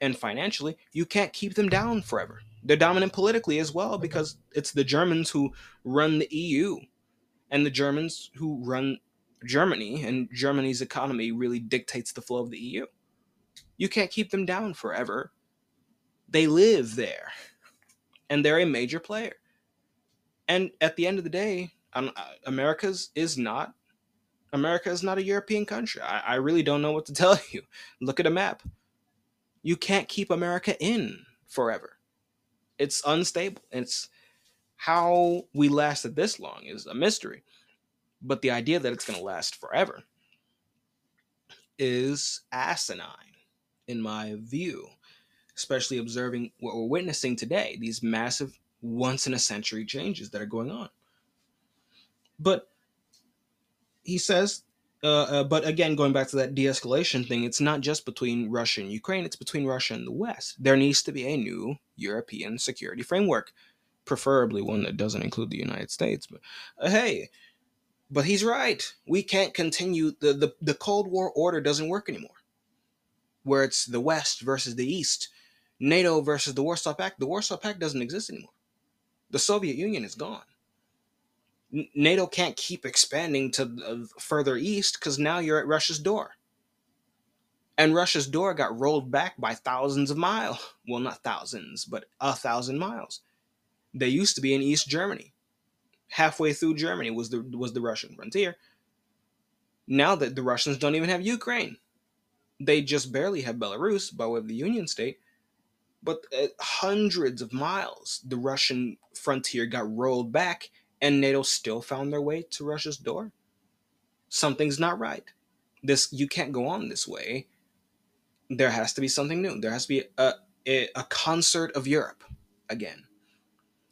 and financially. You can't keep them down forever. They're dominant politically as well because it's the Germans who run the EU and the Germans who run Germany, and Germany's economy really dictates the flow of the EU. You can't keep them down forever. They live there and they're a major player. And at the end of the day, um, America's is not America is not a European country. I, I really don't know what to tell you. Look at a map. You can't keep America in forever. It's unstable. It's how we lasted this long is a mystery. But the idea that it's going to last forever is asinine, in my view, especially observing what we're witnessing today these massive, once in a century changes that are going on. But he says, uh, uh, but again, going back to that de escalation thing, it's not just between Russia and Ukraine, it's between Russia and the West. There needs to be a new European security framework, preferably one that doesn't include the United States. But uh, hey, but he's right. We can't continue. The, the, the Cold War order doesn't work anymore, where it's the West versus the East, NATO versus the Warsaw Pact. The Warsaw Pact doesn't exist anymore. The Soviet Union is gone. NATO can't keep expanding to uh, further east because now you're at Russia's door. And Russia's door got rolled back by thousands of miles. Well, not thousands, but a thousand miles. They used to be in East Germany. Halfway through Germany was the was the Russian frontier. Now that the Russians don't even have Ukraine, they just barely have Belarus way of the Union state. But at hundreds of miles, the Russian frontier got rolled back and NATO still found their way to Russia's door. Something's not right. This you can't go on this way. There has to be something new. There has to be a, a, a concert of Europe again.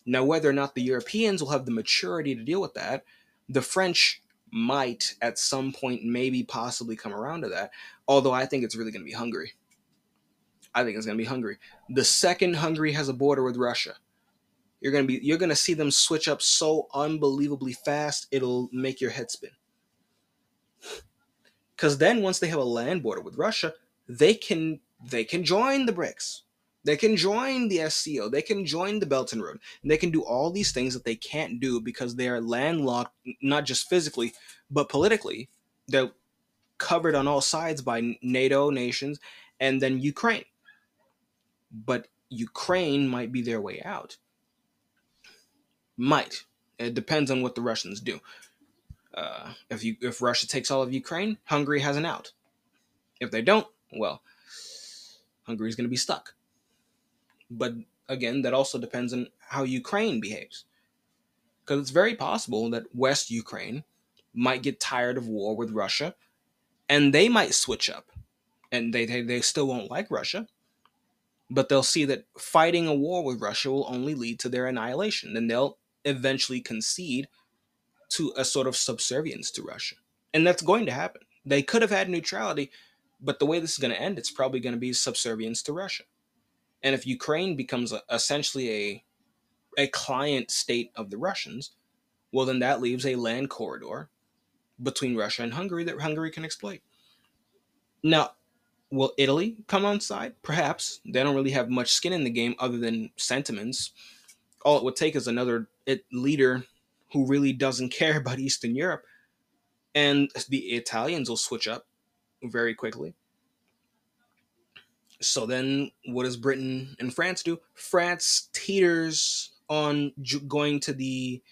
Now, whether or not the Europeans will have the maturity to deal with that, the French might at some point maybe possibly come around to that. Although I think it's really going to be Hungary. I think it's going to be Hungary. The second Hungary has a border with Russia, you're gonna be you're gonna see them switch up so unbelievably fast it'll make your head spin. Cause then once they have a land border with Russia, they can they can join the BRICS. They can join the SCO. They can join the Belt and Road. And they can do all these things that they can't do because they are landlocked, not just physically, but politically. They're covered on all sides by NATO nations and then Ukraine. But Ukraine might be their way out. Might. It depends on what the Russians do. Uh, if you if Russia takes all of Ukraine, Hungary has an out. If they don't, well, Hungary's going to be stuck. But again, that also depends on how Ukraine behaves. because it's very possible that West Ukraine might get tired of war with Russia and they might switch up and they, they, they still won't like Russia, but they'll see that fighting a war with Russia will only lead to their annihilation. Then they'll eventually concede to a sort of subservience to Russia. And that's going to happen. They could have had neutrality, but the way this is going to end, it's probably going to be subservience to Russia. And if Ukraine becomes a, essentially a a client state of the Russians, well, then that leaves a land corridor between Russia and Hungary that Hungary can exploit. Now, will Italy come on side? Perhaps. They don't really have much skin in the game other than sentiments. All it would take is another leader who really doesn't care about Eastern Europe, and the Italians will switch up very quickly. So then, what does Britain and France do? France teeters on going to the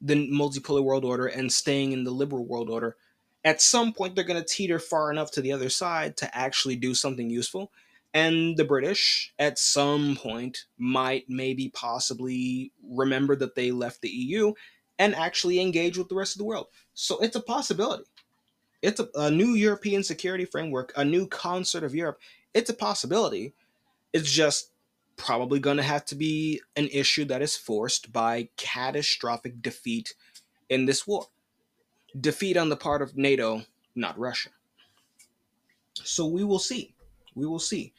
the multipolar world order and staying in the liberal world order. At some point, they're going to teeter far enough to the other side to actually do something useful. And the British, at some point, might maybe possibly remember that they left the EU and actually engage with the rest of the world. So it's a possibility. It's a, a new European security framework, a new concert of Europe. It's a possibility. It's just probably going to have to be an issue that is forced by catastrophic defeat in this war. Defeat on the part of NATO, not Russia. So we will see. We will see.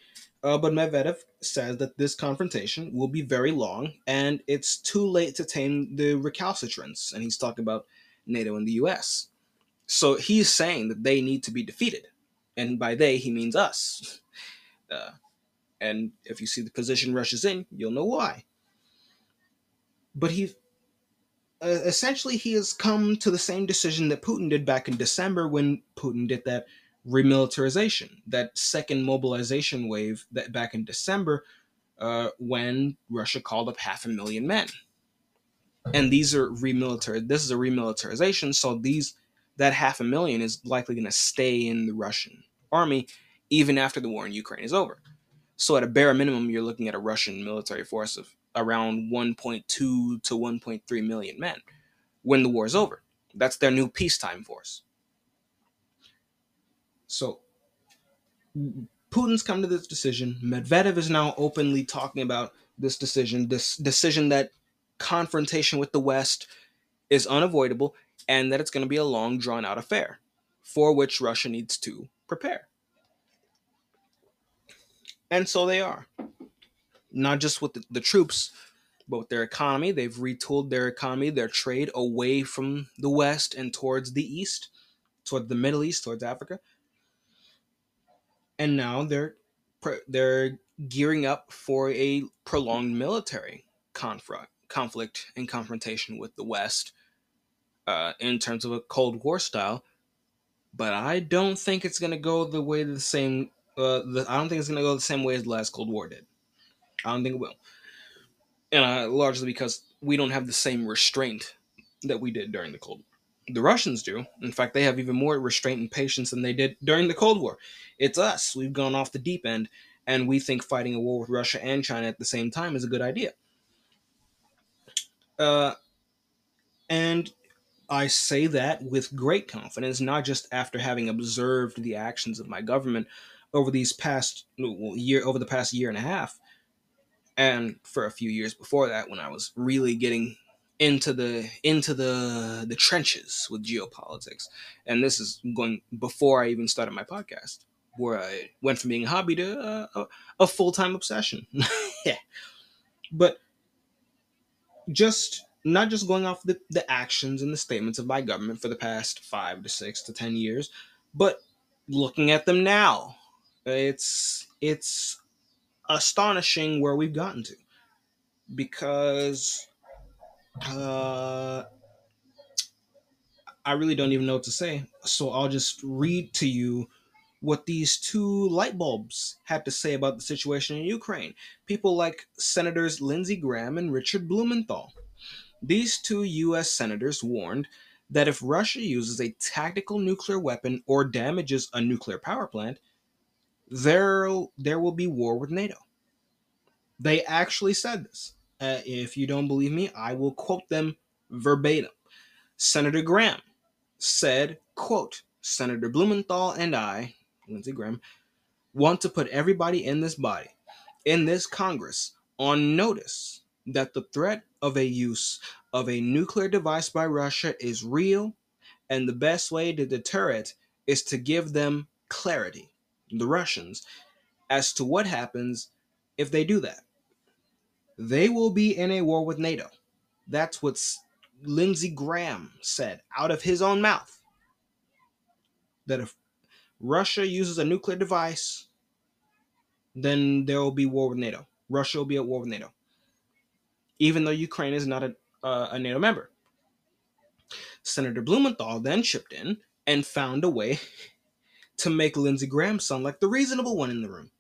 Uh, but Medvedev says that this confrontation will be very long and it's too late to tame the recalcitrants. And he's talking about NATO and the US. So he's saying that they need to be defeated. And by they, he means us. Uh, and if you see the position Russia's in, you'll know why. But he uh, essentially he has come to the same decision that Putin did back in December when Putin did that remilitarization, that second mobilization wave that back in December uh, when Russia called up half a million men. And these are remilitar. This is a remilitarization, so these that half a million is likely going to stay in the Russian army even after the war in Ukraine is over. So at a bare minimum, you're looking at a Russian military force of around 1.2 to 1.3 million men when the war is over. That's their new peacetime force. So Putin's come to this decision. Medvedev is now openly talking about this decision, this decision that confrontation with the West is unavoidable and that it's going to be a long, drawn out affair for which Russia needs to prepare. And so they are. Not just with the, the troops, but with their economy. They've retooled their economy, their trade away from the West and towards the East, toward the Middle East, towards Africa. And now they're they're gearing up for a prolonged military conflict, conflict and confrontation with the West uh, in terms of a Cold War style. But I don't think it's going to go the way the same uh, the, I don't think it's going to go the same way as the last Cold War did. I don't think it will. And uh, largely because we don't have the same restraint that we did during the Cold War. The Russians do. In fact, they have even more restraint and patience than they did during the Cold War. It's us. We've gone off the deep end, and we think fighting a war with Russia and China at the same time is a good idea. Uh, and I say that with great confidence, not just after having observed the actions of my government over these past well, year over the past year and a half and for a few years before that when I was really getting into the into the the trenches with geopolitics. And this is going before I even started my podcast where I went from being a hobby to uh, a, a full-time obsession. Yeah. But just not just going off the, the actions and the statements of my government for the past five to six to ten years but looking at them now it's it's astonishing where we've gotten to. Because uh, I really don't even know what to say. So I'll just read to you what these two light bulbs had to say about the situation in Ukraine. People like Senators Lindsey Graham and Richard Blumenthal. These two U.S. senators warned that if Russia uses a tactical nuclear weapon or damages a nuclear power plant, there there will be war with NATO. They actually said this. Uh, if you don't believe me, I will quote them verbatim. Senator Graham said, quote, Senator Blumenthal and I, Lindsey Graham, want to put everybody in this body, in this Congress, on notice that the threat of a use of a nuclear device by Russia is real, and the best way to deter it is to give them clarity, the Russians, as to what happens if they do that. They will be in a war with NATO. That's what Lindsey Graham said out of his own mouth. That if Russia uses a nuclear device, then there will be war with NATO. Russia will be at war with NATO, even though Ukraine is not a, uh, a NATO member. Senator Blumenthal then chipped in and found a way to make Lindsey Graham sound like the reasonable one in the room.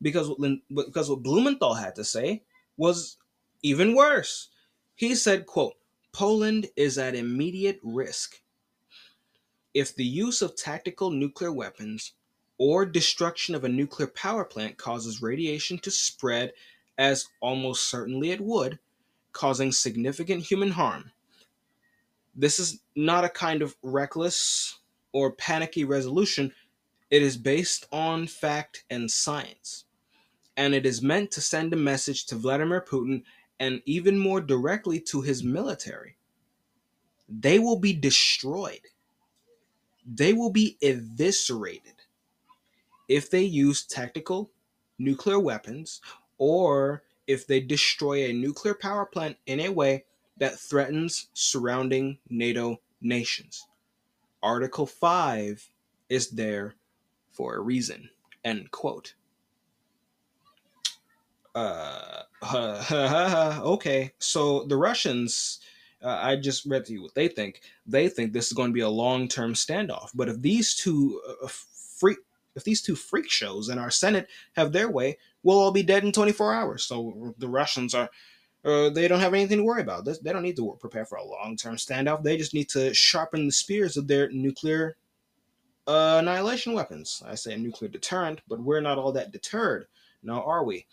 Because what, because what Blumenthal had to say was even worse. He said, quote, Poland is at immediate risk. If the use of tactical nuclear weapons or destruction of a nuclear power plant causes radiation to spread, as almost certainly it would, causing significant human harm, this is not a kind of reckless or panicky resolution. It is based on fact and science. And it is meant to send a message to Vladimir Putin and even more directly to his military. They will be destroyed. They will be eviscerated if they use tactical nuclear weapons or if they destroy a nuclear power plant in a way that threatens surrounding NATO nations. Article 5 is there for a reason. End quote. Uh, okay, so the Russians, uh, I just read to you what they think. They think this is going to be a long-term standoff. But if these two uh, freak, if these two freak shows in our Senate have their way, we'll all be dead in 24 hours. So the Russians are uh, they don't have anything to worry about. They don't need to prepare for a long term standoff. They just need to sharpen the spears of their nuclear uh, annihilation weapons. I say nuclear deterrent, but we're not all that deterred. Now, are we?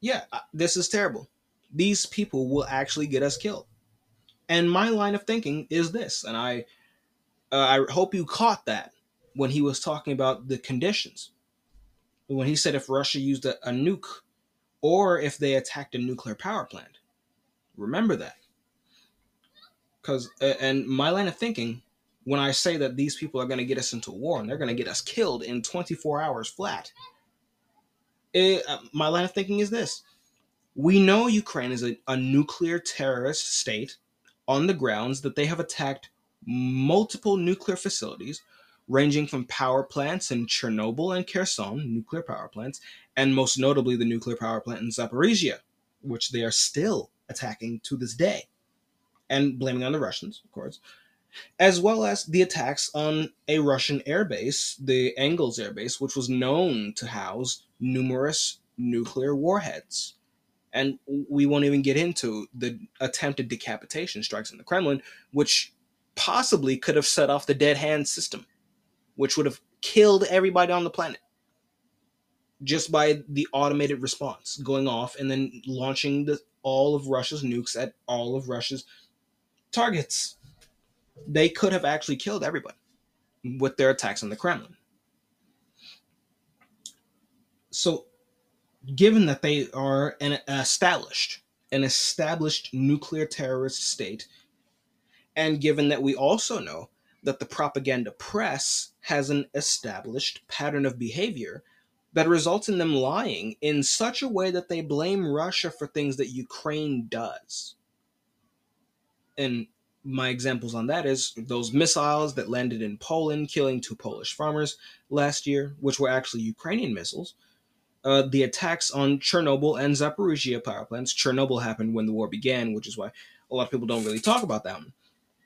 Yeah, uh, this is terrible. These people will actually get us killed. And my line of thinking is this, and I, uh, I hope you caught that when he was talking about the conditions. When he said if Russia used a, a nuke or if they attacked a nuclear power plant. Remember that. Because, uh, and my line of thinking, when I say that these people are going to get us into war and they're going to get us killed in 24 hours flat, it, uh, my line of thinking is this. We know Ukraine is a, a nuclear terrorist state on the grounds that they have attacked multiple nuclear facilities ranging from power plants in Chernobyl and Kherson, nuclear power plants, and most notably the nuclear power plant in Zaporizhia, which they are still attacking to this day, and blaming on the Russians, of course, as well as the attacks on a Russian airbase, the Engels airbase, which was known to house numerous nuclear warheads. And we won't even get into the attempted decapitation strikes in the Kremlin, which possibly could have set off the dead hand system, which would have killed everybody on the planet just by the automated response going off and then launching the, all of Russia's nukes at all of Russia's targets. They could have actually killed everybody with their attacks on the Kremlin. So, given that they are an established, an established nuclear terrorist state, and given that we also know that the propaganda press has an established pattern of behavior that results in them lying in such a way that they blame Russia for things that Ukraine does. And my examples on that is those missiles that landed in Poland, killing two Polish farmers last year, which were actually Ukrainian missiles. Uh, the attacks on Chernobyl and Zaporizhia power plants. Chernobyl happened when the war began, which is why a lot of people don't really talk about that.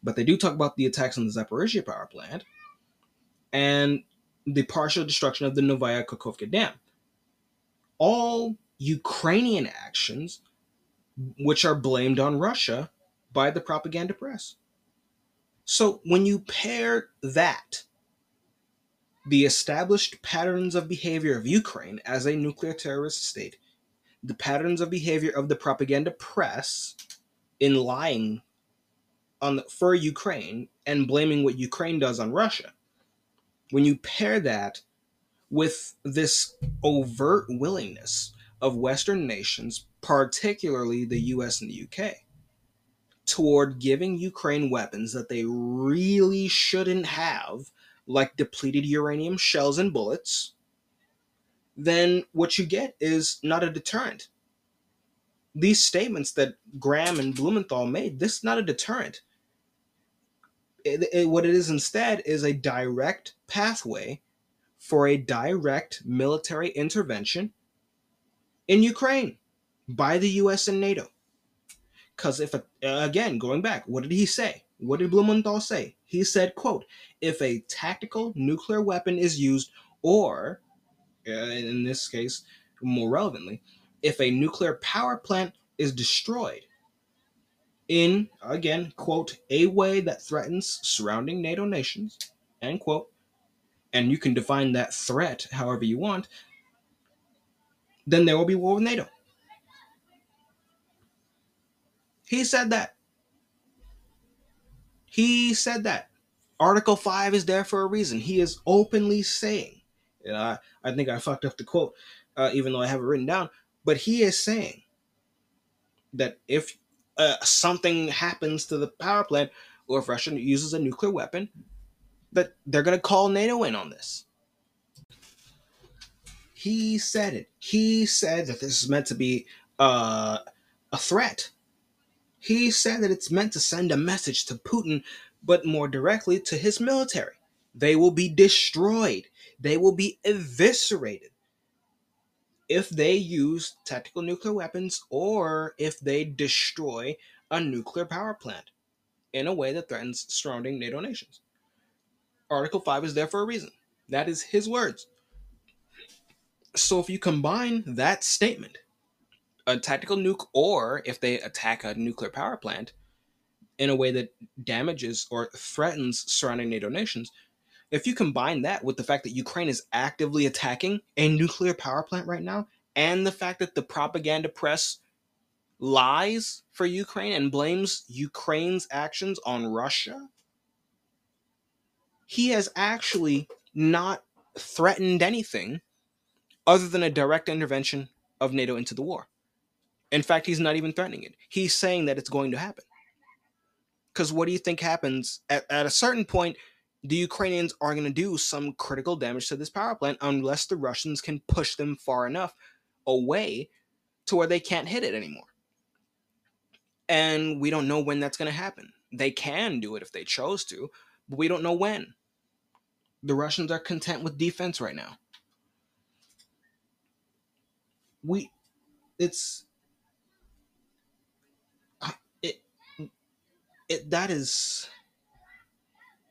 But they do talk about the attacks on the Zaporizhia power plant. And the partial destruction of the Novaya Kakhovka Dam. All Ukrainian actions which are blamed on Russia by the propaganda press. So when you pair that, the established patterns of behavior of Ukraine as a nuclear terrorist state, the patterns of behavior of the propaganda press, in lying on the, for Ukraine and blaming what Ukraine does on Russia. When you pair that with this overt willingness of Western nations, particularly the US and the UK, toward giving Ukraine weapons that they really shouldn't have, like depleted uranium shells and bullets, then what you get is not a deterrent. These statements that Graham and Blumenthal made, this is not a deterrent. It, it, what it is instead is a direct pathway for a direct military intervention in Ukraine by the US and NATO. Because if, again, going back, what did he say? What did Blumenthal say? He said, quote, if a tactical nuclear weapon is used, or uh, in this case, more relevantly, if a nuclear power plant is destroyed in, again, quote, a way that threatens surrounding NATO nations, end quote, and you can define that threat however you want, then there will be war with NATO. He said that. He said that. Article 5 is there for a reason. He is openly saying, and I, I think I fucked up the quote, uh, even though I have it written down, but he is saying that if uh, something happens to the power plant or if Russia uses a nuclear weapon, that they're going to call NATO in on this. He said it. He said that this is meant to be uh, a threat he said that it's meant to send a message to Putin, but more directly to his military. They will be destroyed, they will be eviscerated if they use tactical nuclear weapons or if they destroy a nuclear power plant in a way that threatens surrounding NATO nations. Article 5 is there for a reason. That is his words. So if you combine that statement a tactical nuke or if they attack a nuclear power plant in a way that damages or threatens surrounding NATO nations, if you combine that with the fact that Ukraine is actively attacking a nuclear power plant right now, and the fact that the propaganda press lies for Ukraine and blames Ukraine's actions on Russia, he has actually not threatened anything other than a direct intervention of NATO into the war. In fact, he's not even threatening it. He's saying that it's going to happen. Because what do you think happens at, at a certain point? The Ukrainians are going to do some critical damage to this power plant unless the Russians can push them far enough away to where they can't hit it anymore. And we don't know when that's going to happen. They can do it if they chose to, but we don't know when. The Russians are content with defense right now. We it's it that is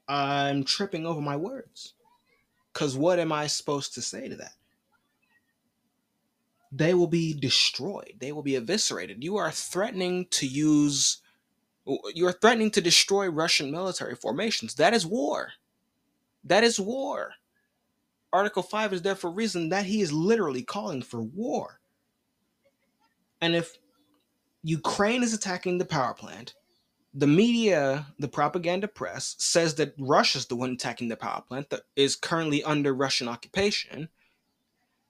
I'm tripping over my words. Cuz what am I supposed to say to that? They will be destroyed. They will be eviscerated. You are threatening to use you are threatening to destroy Russian military formations. That is war. That is war. Article 5 is there for a reason that he is literally calling for war. And if Ukraine is attacking the power plant, the media, the propaganda press, says that Russia's the one attacking the power plant that is currently under Russian occupation.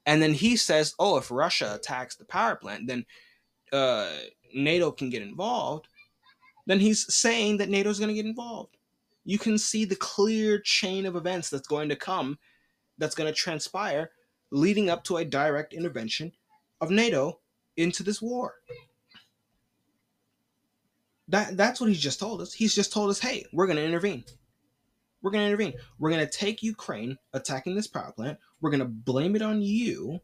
And then he says, oh, if Russia attacks the power plant, then uh, NATO can get involved. Then he's saying that NATO's going to get involved. You can see the clear chain of events that's going to come, that's going to transpire, leading up to a direct intervention of NATO into this war. That that's what he's just told us. He's just told us, hey, we're gonna intervene. We're gonna intervene. We're gonna take Ukraine attacking this power plant. We're gonna blame it on you,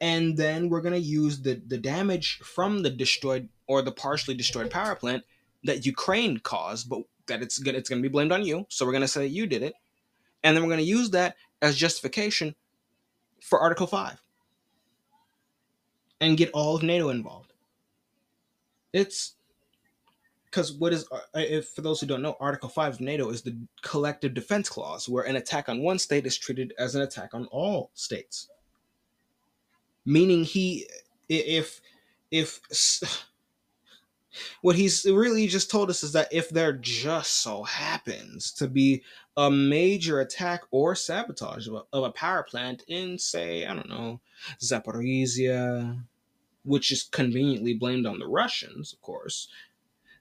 and then we're gonna use the the damage from the destroyed or the partially destroyed power plant that Ukraine caused, but that it's gonna it's gonna be blamed on you. So we're gonna say you did it, and then we're gonna use that as justification for Article Five and get all of NATO involved. It's because what is uh, if for those who don't know article 5 of nato is the collective defense clause where an attack on one state is treated as an attack on all states. Meaning he if if what he's really just told us is that if there just so happens to be a major attack or sabotage of a, of a power plant in, say, I don't know, Zaporizhia, which is conveniently blamed on the Russians, of course,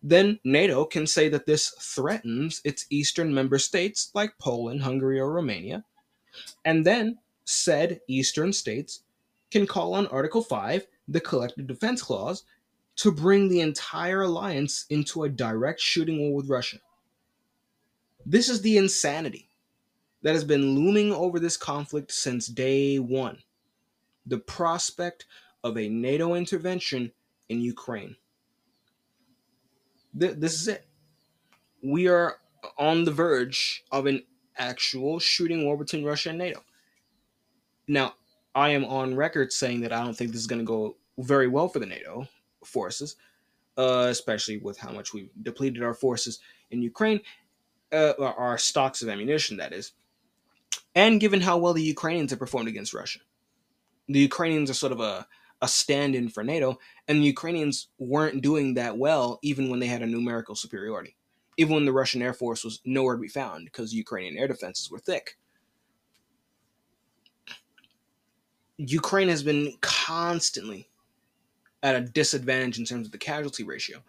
then NATO can say that this threatens its eastern member states like Poland, Hungary, or Romania. And then said eastern states can call on Article 5, the Collective Defense Clause, to bring the entire alliance into a direct shooting war with Russia. This is the insanity that has been looming over this conflict since day one the prospect of a NATO intervention in Ukraine. Th- this is it. We are on the verge of an actual shooting war between Russia and NATO. Now, I am on record saying that I don't think this is going to go very well for the NATO forces, uh, especially with how much we've depleted our forces in Ukraine, uh, our stocks of ammunition, that is, and given how well the Ukrainians have performed against Russia. The Ukrainians are sort of a, a stand in for NATO, and the Ukrainians weren't doing that well even when they had a numerical superiority, even when the Russian Air Force was nowhere to be found because Ukrainian air defenses were thick. Ukraine has been constantly at a disadvantage in terms of the casualty ratio.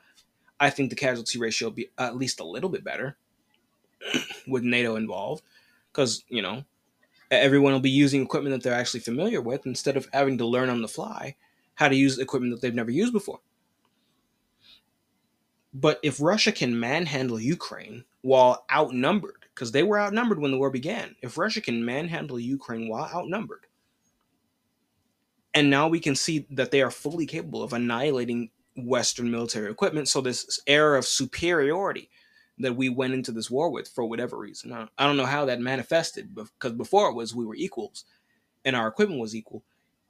I think the casualty ratio will be at least a little bit better with NATO involved because, you know, everyone will be using equipment that they're actually familiar with instead of having to learn on the fly how to use equipment that they've never used before. But if Russia can manhandle Ukraine while outnumbered, because they were outnumbered when the war began, if Russia can manhandle Ukraine while outnumbered, and now we can see that they are fully capable of annihilating Western military equipment. So this era of superiority that we went into this war with for whatever reason. I don't know how that manifested because before it was we were equals and our equipment was equal.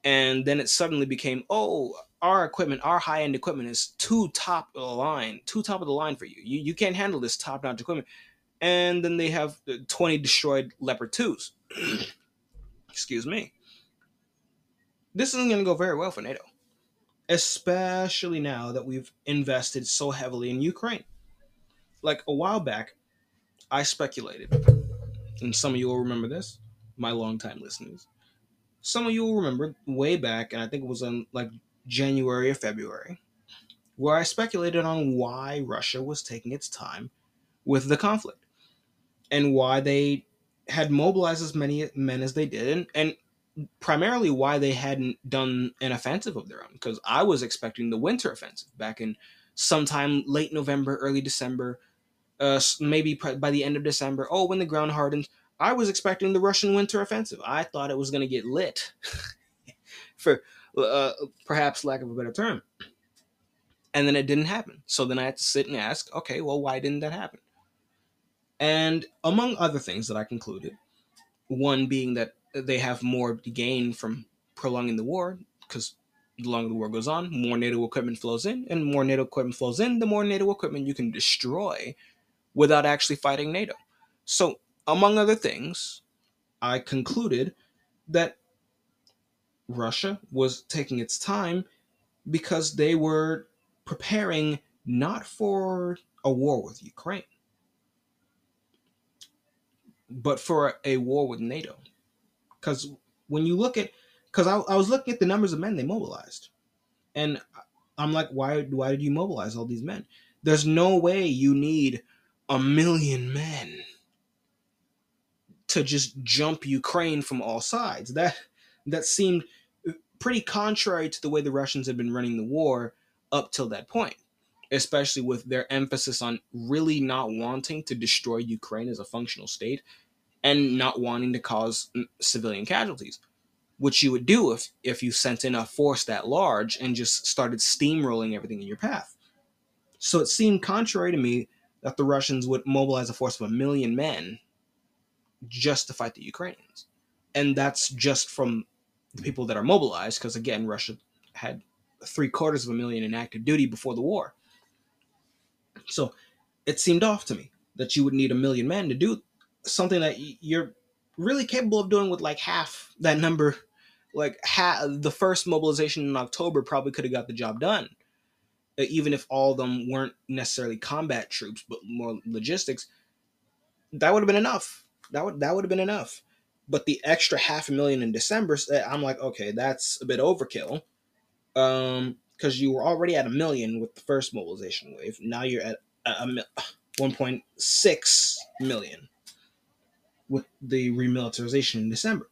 And then it suddenly became, oh, our equipment, our high end equipment is too top of the line, too top of the line for you. You, you can't handle this top notch equipment. And then they have 20 destroyed Leopard 2s. Excuse me this isn't going to go very well for NATO, especially now that we've invested so heavily in Ukraine. Like a while back, I speculated, and some of you will remember this, my longtime listeners. Some of you will remember way back, and I think it was in like January or February, where I speculated on why Russia was taking its time with the conflict and why they had mobilized as many men as they did. And, and primarily why they hadn't done an offensive of their own because I was expecting the winter offensive back in sometime late November, early December, uh, maybe by the end of December. Oh, when the ground hardens, I was expecting the Russian winter offensive. I thought it was going to get lit, for uh, perhaps lack of a better term. And then it didn't happen. So then I had to sit and ask, okay, well, why didn't that happen? And among other things that I concluded, one being that they have more to gain from prolonging the war because the longer the war goes on, more NATO equipment flows in, and more NATO equipment flows in, the more NATO equipment you can destroy without actually fighting NATO. So, among other things, I concluded that Russia was taking its time because they were preparing not for a war with Ukraine, but for a war with NATO. Because when you look at, because I, I was looking at the numbers of men they mobilized, and I'm like, why why did you mobilize all these men? There's no way you need a million men to just jump Ukraine from all sides. That that seemed pretty contrary to the way the Russians had been running the war up till that point, especially with their emphasis on really not wanting to destroy Ukraine as a functional state and not wanting to cause civilian casualties, which you would do if if you sent in a force that large and just started steamrolling everything in your path. So it seemed contrary to me that the Russians would mobilize a force of a million men just to fight the Ukrainians. And that's just from the people that are mobilized, because again, Russia had three quarters of a million in active duty before the war. So it seemed off to me that you would need a million men to do something that you're really capable of doing with like half that number. Like ha- the first mobilization in October probably could have got the job done. even if all of them weren't necessarily combat troops, but more logistics, that would have been enough. That would that would have been enough. But the extra half a million in December, I'm like, okay, that's a bit overkill. Um, because you were already at a million with the first mobilization wave. Now you're at a, a 1.6 million with the remilitarization in December.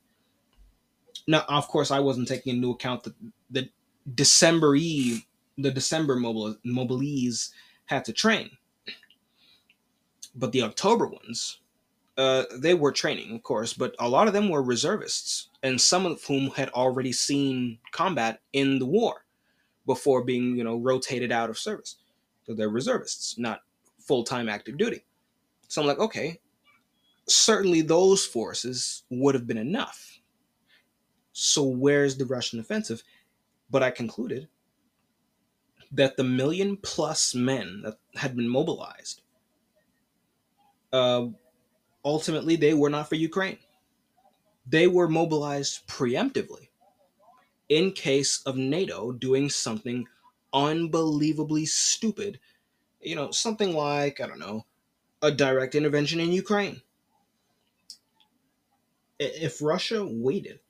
Now, of course, I wasn't taking into account that the December Eve, the December mobile mobilees had to train, but the October ones, uh, they were training, of course, but a lot of them were reservists, and some of whom had already seen combat in the war before being, you know, rotated out of service. So they're reservists, not full time active duty. So I'm like, okay, certainly those forces would have been enough. So where's the Russian offensive? But I concluded that the million plus men that had been mobilized, uh, ultimately they were not for Ukraine. They were mobilized preemptively in case of NATO doing something unbelievably stupid. You know, something like, I don't know, a direct intervention in Ukraine. If Russia waited,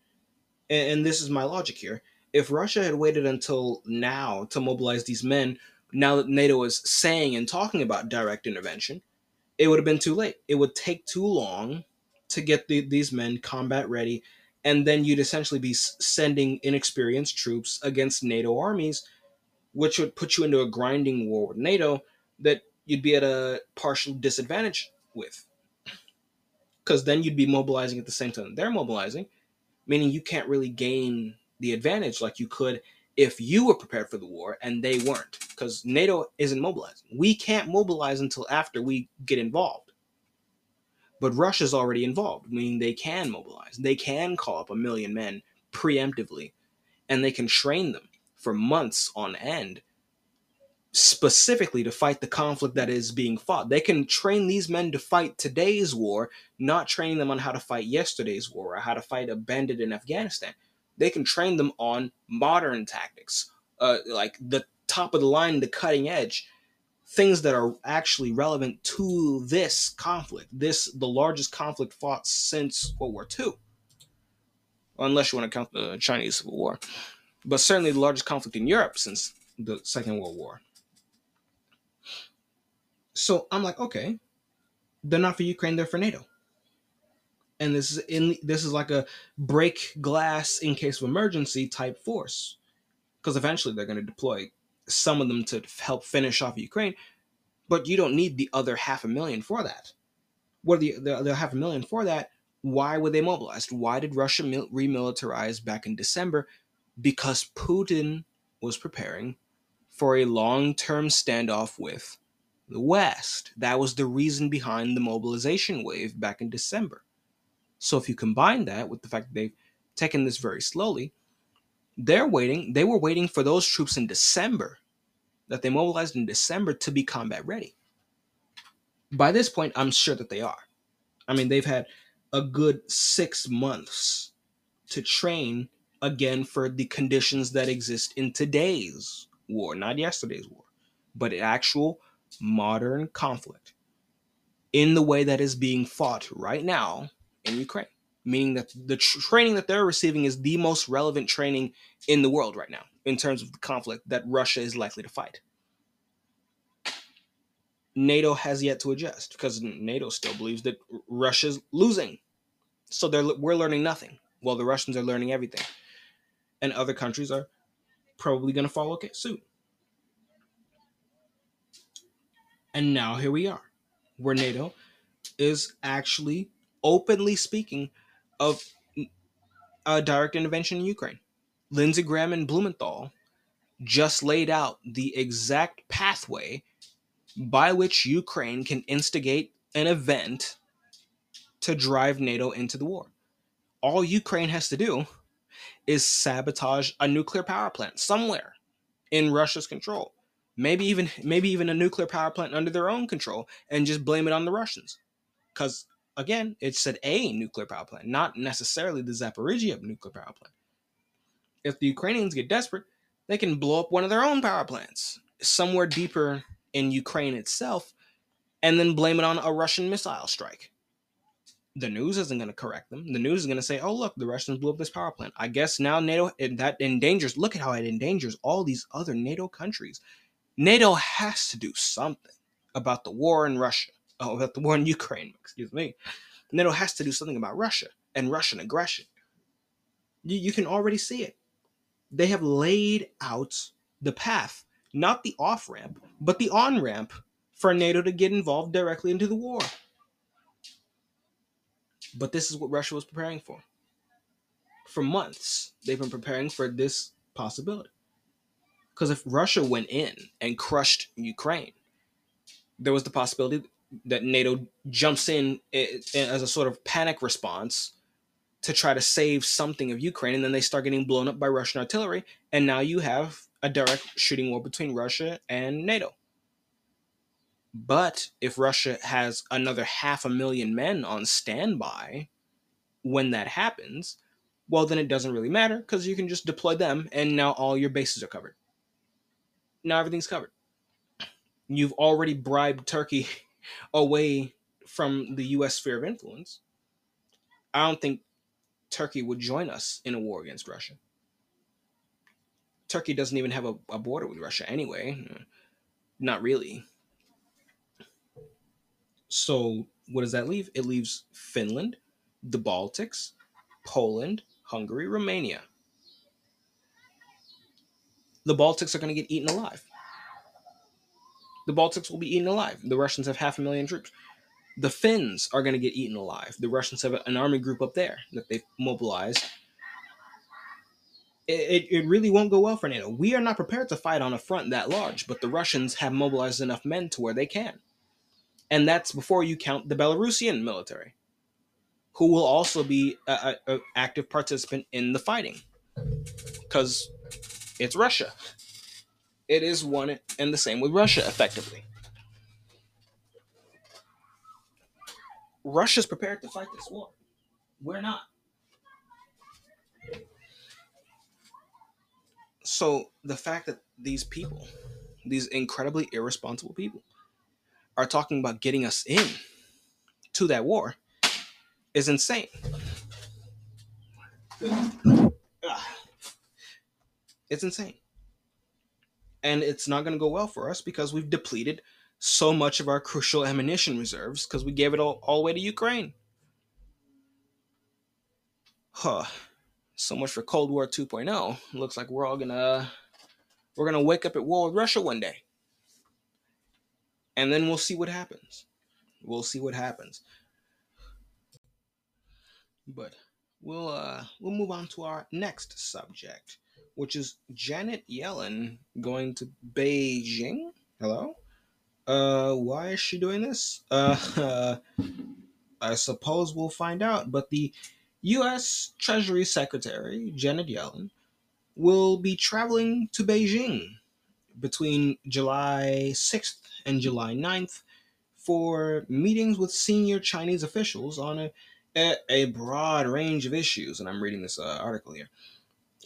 and this is my logic here, if Russia had waited until now to mobilize these men, now that NATO is saying and talking about direct intervention, it would have been too late. It would take too long to get the, these men combat ready, and then you'd essentially be sending inexperienced troops against NATO armies, which would put you into a grinding war with NATO that you'd be at a partial disadvantage with. Because then you'd be mobilizing at the same time they're mobilizing, meaning you can't really gain the advantage like you could if you were prepared for the war and they weren't because NATO isn't mobilizing. We can't mobilize until after we get involved. But Russia's already involved, meaning they can mobilize. They can call up a million men preemptively and they can train them for months on end specifically to fight the conflict that is being fought. They can train these men to fight today's war, not training them on how to fight yesterday's war or how to fight a bandit in Afghanistan they can train them on modern tactics, uh, like the top of the line, the cutting edge, things that are actually relevant to this conflict. This the largest conflict fought since World War II, unless you want to count the Chinese Civil War, but certainly the largest conflict in Europe since the Second World War. So I'm like, okay, they're not for Ukraine, they're for NATO and this is in this is like a break glass in case of emergency type force because eventually they're going to deploy some of them to help finish off Ukraine but you don't need the other half a million for that what the, the, half a million for that why were they mobilized why did Russia remilitarize back in December because Putin was preparing for a long-term standoff with the West. That was the reason behind the mobilization wave back in December. So if you combine that with the fact that they've taken this very slowly, they're waiting. They were waiting for those troops in December that they mobilized in December to be combat ready. By this point, I'm sure that they are. I mean, they've had a good six months to train again for the conditions that exist in today's war, not yesterday's war, but actual modern conflict in the way that is being fought right now in Ukraine, meaning that the tr- training that they're receiving is the most relevant training in the world right now in terms of the conflict that Russia is likely to fight. NATO has yet to adjust because NATO still believes that Russia's losing. So we're learning nothing while the Russians are learning everything. And other countries are probably going to follow suit. And now here we are, where NATO is actually openly speaking of a direct intervention in Ukraine. Lindsey Graham and Blumenthal just laid out the exact pathway by which Ukraine can instigate an event to drive NATO into the war. All Ukraine has to do is sabotage a nuclear power plant somewhere in Russia's control. Maybe even maybe even a nuclear power plant under their own control and just blame it on the Russians. Cuz again, it said a nuclear power plant, not necessarily the Zaporizhia nuclear power plant. If the Ukrainians get desperate, they can blow up one of their own power plants. somewhere deeper in Ukraine itself and then blame it on a Russian missile strike. The news isn't going to correct them. The news is going to say, "Oh, look, the Russians blew up this power plant." I guess now NATO that endangers. Look at how it endangers all these other NATO countries. NATO has to do something about the war in Russia. Oh, about the war in Ukraine. Excuse me. NATO has to do something about Russia and Russian aggression. You, you can already see it. They have laid out the path, not the off ramp, but the on ramp for NATO to get involved directly into the war. But this is what Russia was preparing for. For months, they've been preparing for this possibility. Because if Russia went in and crushed Ukraine, there was the possibility that NATO jumps in as a sort of panic response to try to save something of Ukraine, and then they start getting blown up by Russian artillery, and now you have a direct shooting war between Russia and NATO. But if Russia has another half a million men on standby when that happens, well, then it doesn't really matter because you can just deploy them, and now all your bases are covered. Now everything's covered. You've already bribed Turkey away from the US sphere of influence. I don't think Turkey would join us in a war against Russia. Turkey doesn't even have a, a border with Russia anyway. Not really. So, what does that leave? It leaves Finland, the Baltics, Poland, Hungary, Romania. The Baltics are going to get eaten alive. The Baltics will be eaten alive. The Russians have half a million troops. The Finns are going to get eaten alive. The Russians have an army group up there that they've mobilized. It, it, it really won't go well for NATO. We are not prepared to fight on a front that large, but the Russians have mobilized enough men to where they can. And that's before you count the Belarusian military, who will also be an active participant in the fighting. Because it's Russia. It is one and the same with Russia, effectively. Russia's prepared to fight this war. We're not. So the fact that these people, these incredibly irresponsible people, are talking about getting us in to that war is insane. It's insane. And it's not going to go well for us because we've depleted so much of our crucial ammunition reserves because we gave it all, all the way to Ukraine. Huh. So much for Cold War 2.0. Looks like we're all gonna we're gonna wake up at war with Russia one day. And then we'll see what happens. We'll see what happens. But we'll uh we'll move on to our next subject, which is Janet Yellen going to Beijing. Hello? Uh, why is she doing this? Uh, I suppose we'll find out. But the U.S. Treasury Secretary, Janet Yellen, will be traveling to Beijing between July 6th and July 9th for meetings with senior Chinese officials on a, a, a broad range of issues. And I'm reading this uh, article here.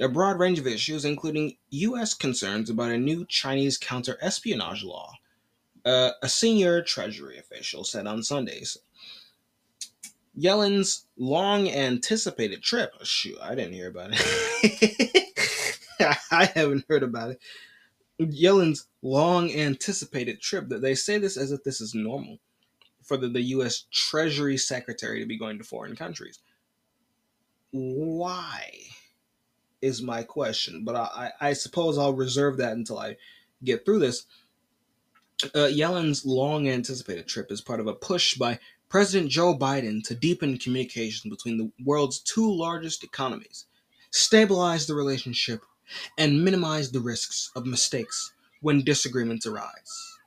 A broad range of issues, including U.S. concerns about a new Chinese counter espionage law uh, a senior Treasury official said on Sundays. Yellen's long anticipated trip. Oh, shoot, I didn't hear about it. I haven't heard about it. Yellen's long anticipated trip. That they say this as if this is normal for the, the U.S. Treasury Secretary to be going to foreign countries. Why is my question, but I, I suppose I'll reserve that until I get through this. Uh, Yellen's long anticipated trip is part of a push by President Joe Biden to deepen communications between the world's two largest economies, stabilize the relationship, and minimize the risks of mistakes when disagreements arise.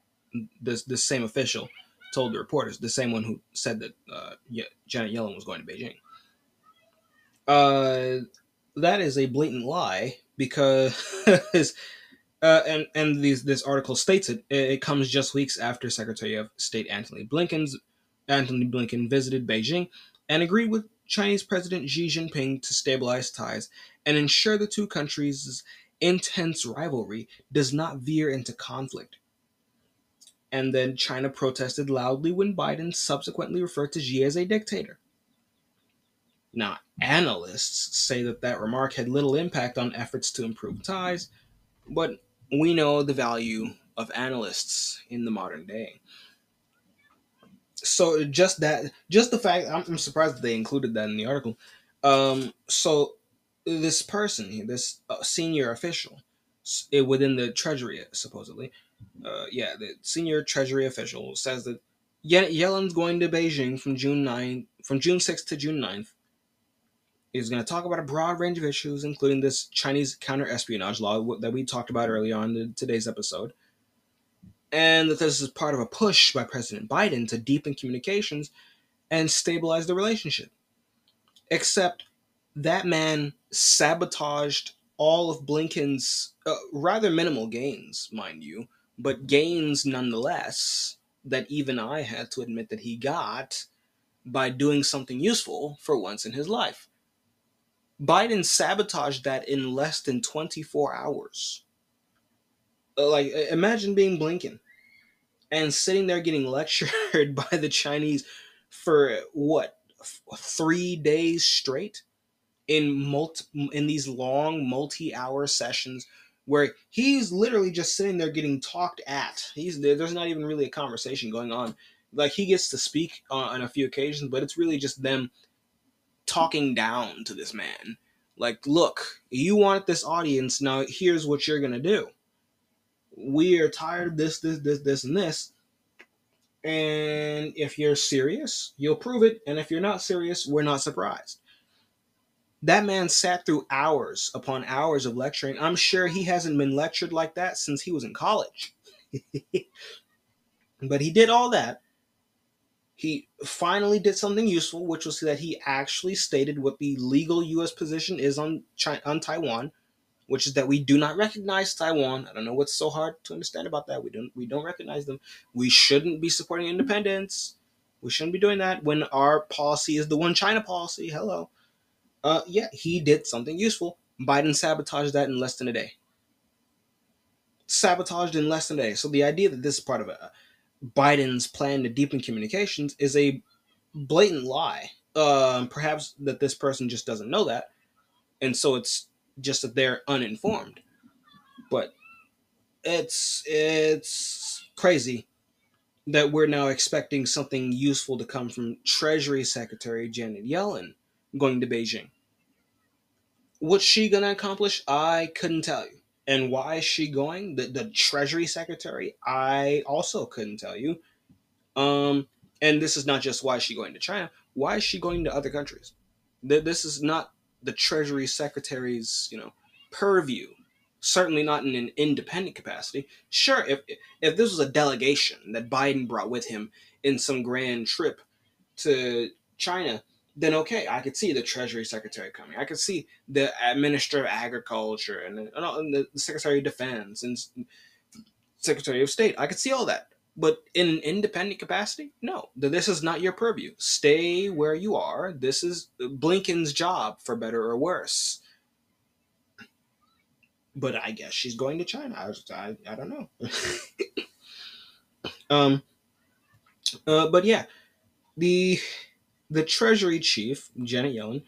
This, this same official told the reporters, the same one who said that uh, Janet Yellen was going to Beijing. Uh, that is a blatant lie because Uh, and and these this article states it. It comes just weeks after Secretary of State Anthony Blinken's Antony Blinken visited Beijing and agreed with Chinese President Xi Jinping to stabilize ties and ensure the two countries' intense rivalry does not veer into conflict. And then China protested loudly when Biden subsequently referred to Xi as a dictator. Now, analysts say that that remark had little impact on efforts to improve ties, but we know the value of analysts in the modern day. So just that, just the fact, I'm, surprised that they included that in the article. Um, so this person, this uh, senior official within the Treasury, supposedly, uh, yeah, the senior Treasury official says that Yellen's going to Beijing from June 9, from June 6th to June 9th is going to talk about a broad range of issues, including this Chinese counter espionage law that we talked about earlier on in today's episode. And that this is part of a push by President Biden to deepen communications and stabilize the relationship. Except that man sabotaged all of Blinken's uh, rather minimal gains, mind you, but gains nonetheless that even I had to admit that he got by doing something useful for once in his life. Biden sabotaged that in less than 24 hours. Uh, like, imagine being Blinken and sitting there getting lectured by the Chinese for what, three days straight in multi, in these long multi-hour sessions where he's literally just sitting there getting talked at. He's there's not even really a conversation going on. Like he gets to speak on a few occasions, but it's really just them talking down to this man. Like, look, you want this audience, now here's what you're gonna do. We are tired of this, this, this, this, and this. And if you're serious, you'll prove it. And if you're not serious, we're not surprised. That man sat through hours upon hours of lecturing. I'm sure he hasn't been lectured like that since he was in college. but he did all that he finally did something useful, which was that he actually stated what the legal U.S. position is on China, on Taiwan, which is that we do not recognize Taiwan. I don't know what's so hard to understand about that. We don't we don't recognize them. We shouldn't be supporting independence. We shouldn't be doing that when our policy is the one China policy. Hello. Uh, yeah, he did something useful. Biden sabotaged that in less than a day. Sabotaged in less than a day. So the idea that this is part of a Biden's plan to deepen communications is a blatant lie. Uh, perhaps that this person just doesn't know that, and so it's just that they're uninformed. But it's it's crazy that we're now expecting something useful to come from Treasury Secretary Janet Yellen going to Beijing. What's she gonna accomplish? I couldn't tell you. And why is she going? The, the Treasury Secretary, I also couldn't tell you. Um, and this is not just why is she going to China. Why is she going to other countries? This is not the Treasury Secretary's, you know, purview. Certainly not in an independent capacity. Sure, if if this was a delegation that Biden brought with him in some grand trip to China, then okay, I could see the Treasury Secretary coming. I could see the Minister of Agriculture and, and the Secretary of Defense and Secretary of State. I could see all that. But in an independent capacity, no. This is not your purview. Stay where you are. This is Blinken's job, for better or worse. But I guess she's going to China. I, I, I don't know. um. Uh, but yeah, the the Treasury chief, Janet Yellen,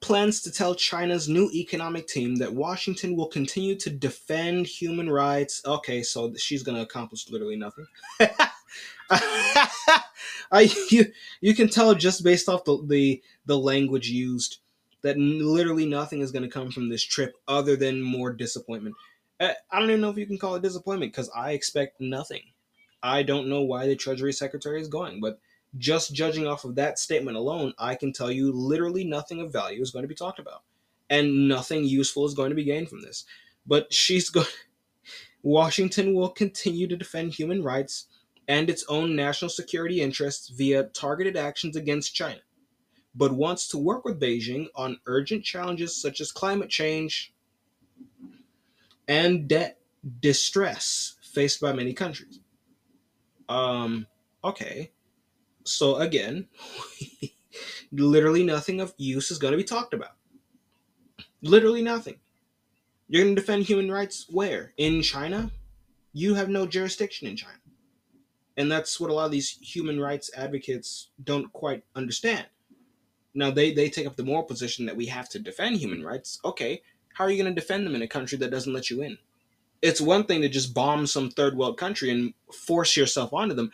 plans to tell China's new economic team that Washington will continue to defend human rights. Okay, so she's going to accomplish literally nothing. I you, you can tell just based off the, the the language used that literally nothing is going to come from this trip other than more disappointment. Uh, I don't even know if you can call it disappointment because I expect nothing. I don't know why the Treasury Secretary is going, but just judging off of that statement alone, I can tell you literally nothing of value is going to be talked about. And nothing useful is going to be gained from this. But she's going Washington will continue to defend human rights and its own national security interests via targeted actions against China, but wants to work with Beijing on urgent challenges such as climate change and debt distress faced by many countries. Um, okay. So again, literally nothing of use is going to be talked about. Literally nothing. You're going to defend human rights where? In China? You have no jurisdiction in China. And that's what a lot of these human rights advocates don't quite understand. Now, they, they take up the moral position that we have to defend human rights. Okay, how are you going to defend them in a country that doesn't let you in? It's one thing to just bomb some third world country and force yourself onto them.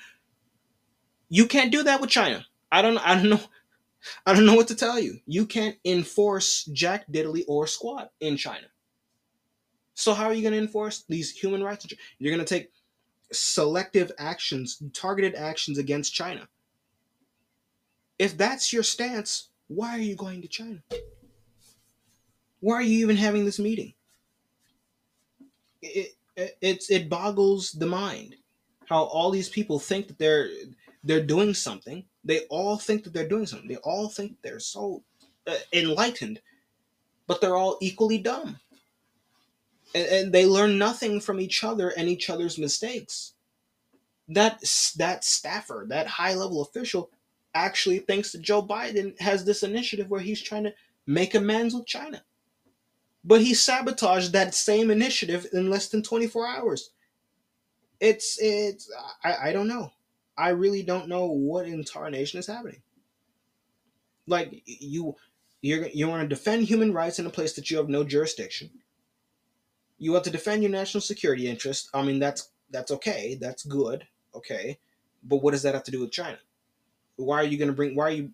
You can't do that with China. I don't I don't know I don't know what to tell you. You can't enforce Jack Diddley or squat in China. So how are you going to enforce these human rights? You're going to take selective actions, targeted actions against China. If that's your stance, why are you going to China? Why are you even having this meeting? It, it, it, it boggles the mind how all these people think that they're they're doing something. They all think that they're doing something. They all think they're so uh, enlightened, but they're all equally dumb. And, and they learn nothing from each other and each other's mistakes. That that staffer, that high level official, actually thinks that Joe Biden has this initiative where he's trying to make amends with China. But he sabotaged that same initiative in less than 24 hours. It's it's I, I don't know. I really don't know what in tarnation is happening. Like you you're you want to defend human rights in a place that you have no jurisdiction. You want to defend your national security interest. I mean that's that's okay. That's good. Okay. But what does that have to do with China? Why are you going to bring why are you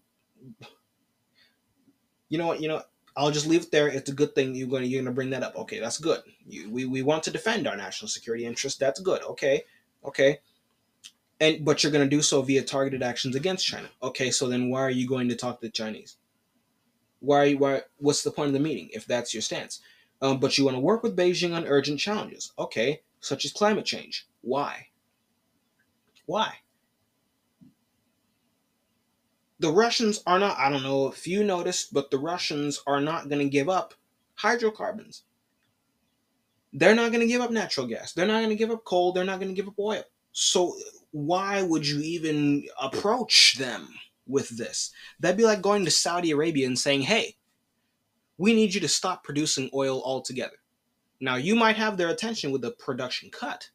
You know what, you know, I'll just leave it there. It's a good thing you're going to you're going to bring that up. Okay, that's good. You, we we want to defend our national security interest. That's good. Okay. Okay and but you're going to do so via targeted actions against China. Okay, so then why are you going to talk to the Chinese? Why why what's the point of the meeting if that's your stance? Um, but you want to work with Beijing on urgent challenges. Okay, such as climate change. Why? Why? The Russians are not, I don't know if you noticed, but the Russians are not going to give up hydrocarbons. They're not going to give up natural gas. They're not going to give up coal. They're not going to give up oil. So why would you even approach them with this? That'd be like going to Saudi Arabia and saying, hey, we need you to stop producing oil altogether. Now, you might have their attention with a production cut,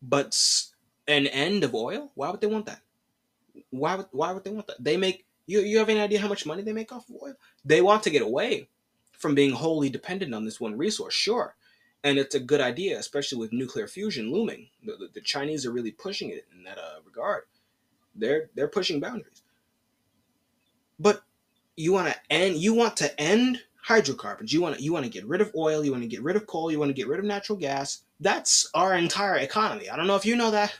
but an end of oil? Why would they want that? Why would, why would they want that? They make, you, you have any idea how much money they make off of oil? They want to get away from being wholly dependent on this one resource, sure and it's a good idea, especially with nuclear fusion looming. The, the, the Chinese are really pushing it in that uh, regard. They're they're pushing boundaries. But you want to end. You want to end hydrocarbons. You want to you want to get rid of oil. You want to get rid of coal. You want to get rid of natural gas. That's our entire economy. I don't know if you know that.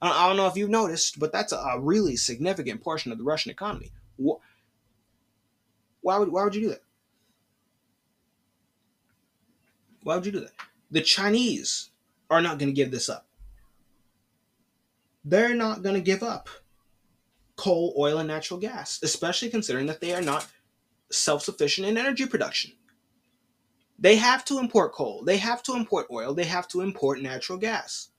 I don't know if you've noticed, but that's a really significant portion of the Russian economy. Why would why would you do that? Why would you do that? The Chinese are not going to give this up. They're not going to give up coal, oil, and natural gas, especially considering that they are not self sufficient in energy production. They have to import coal, they have to import oil, they have to import natural gas.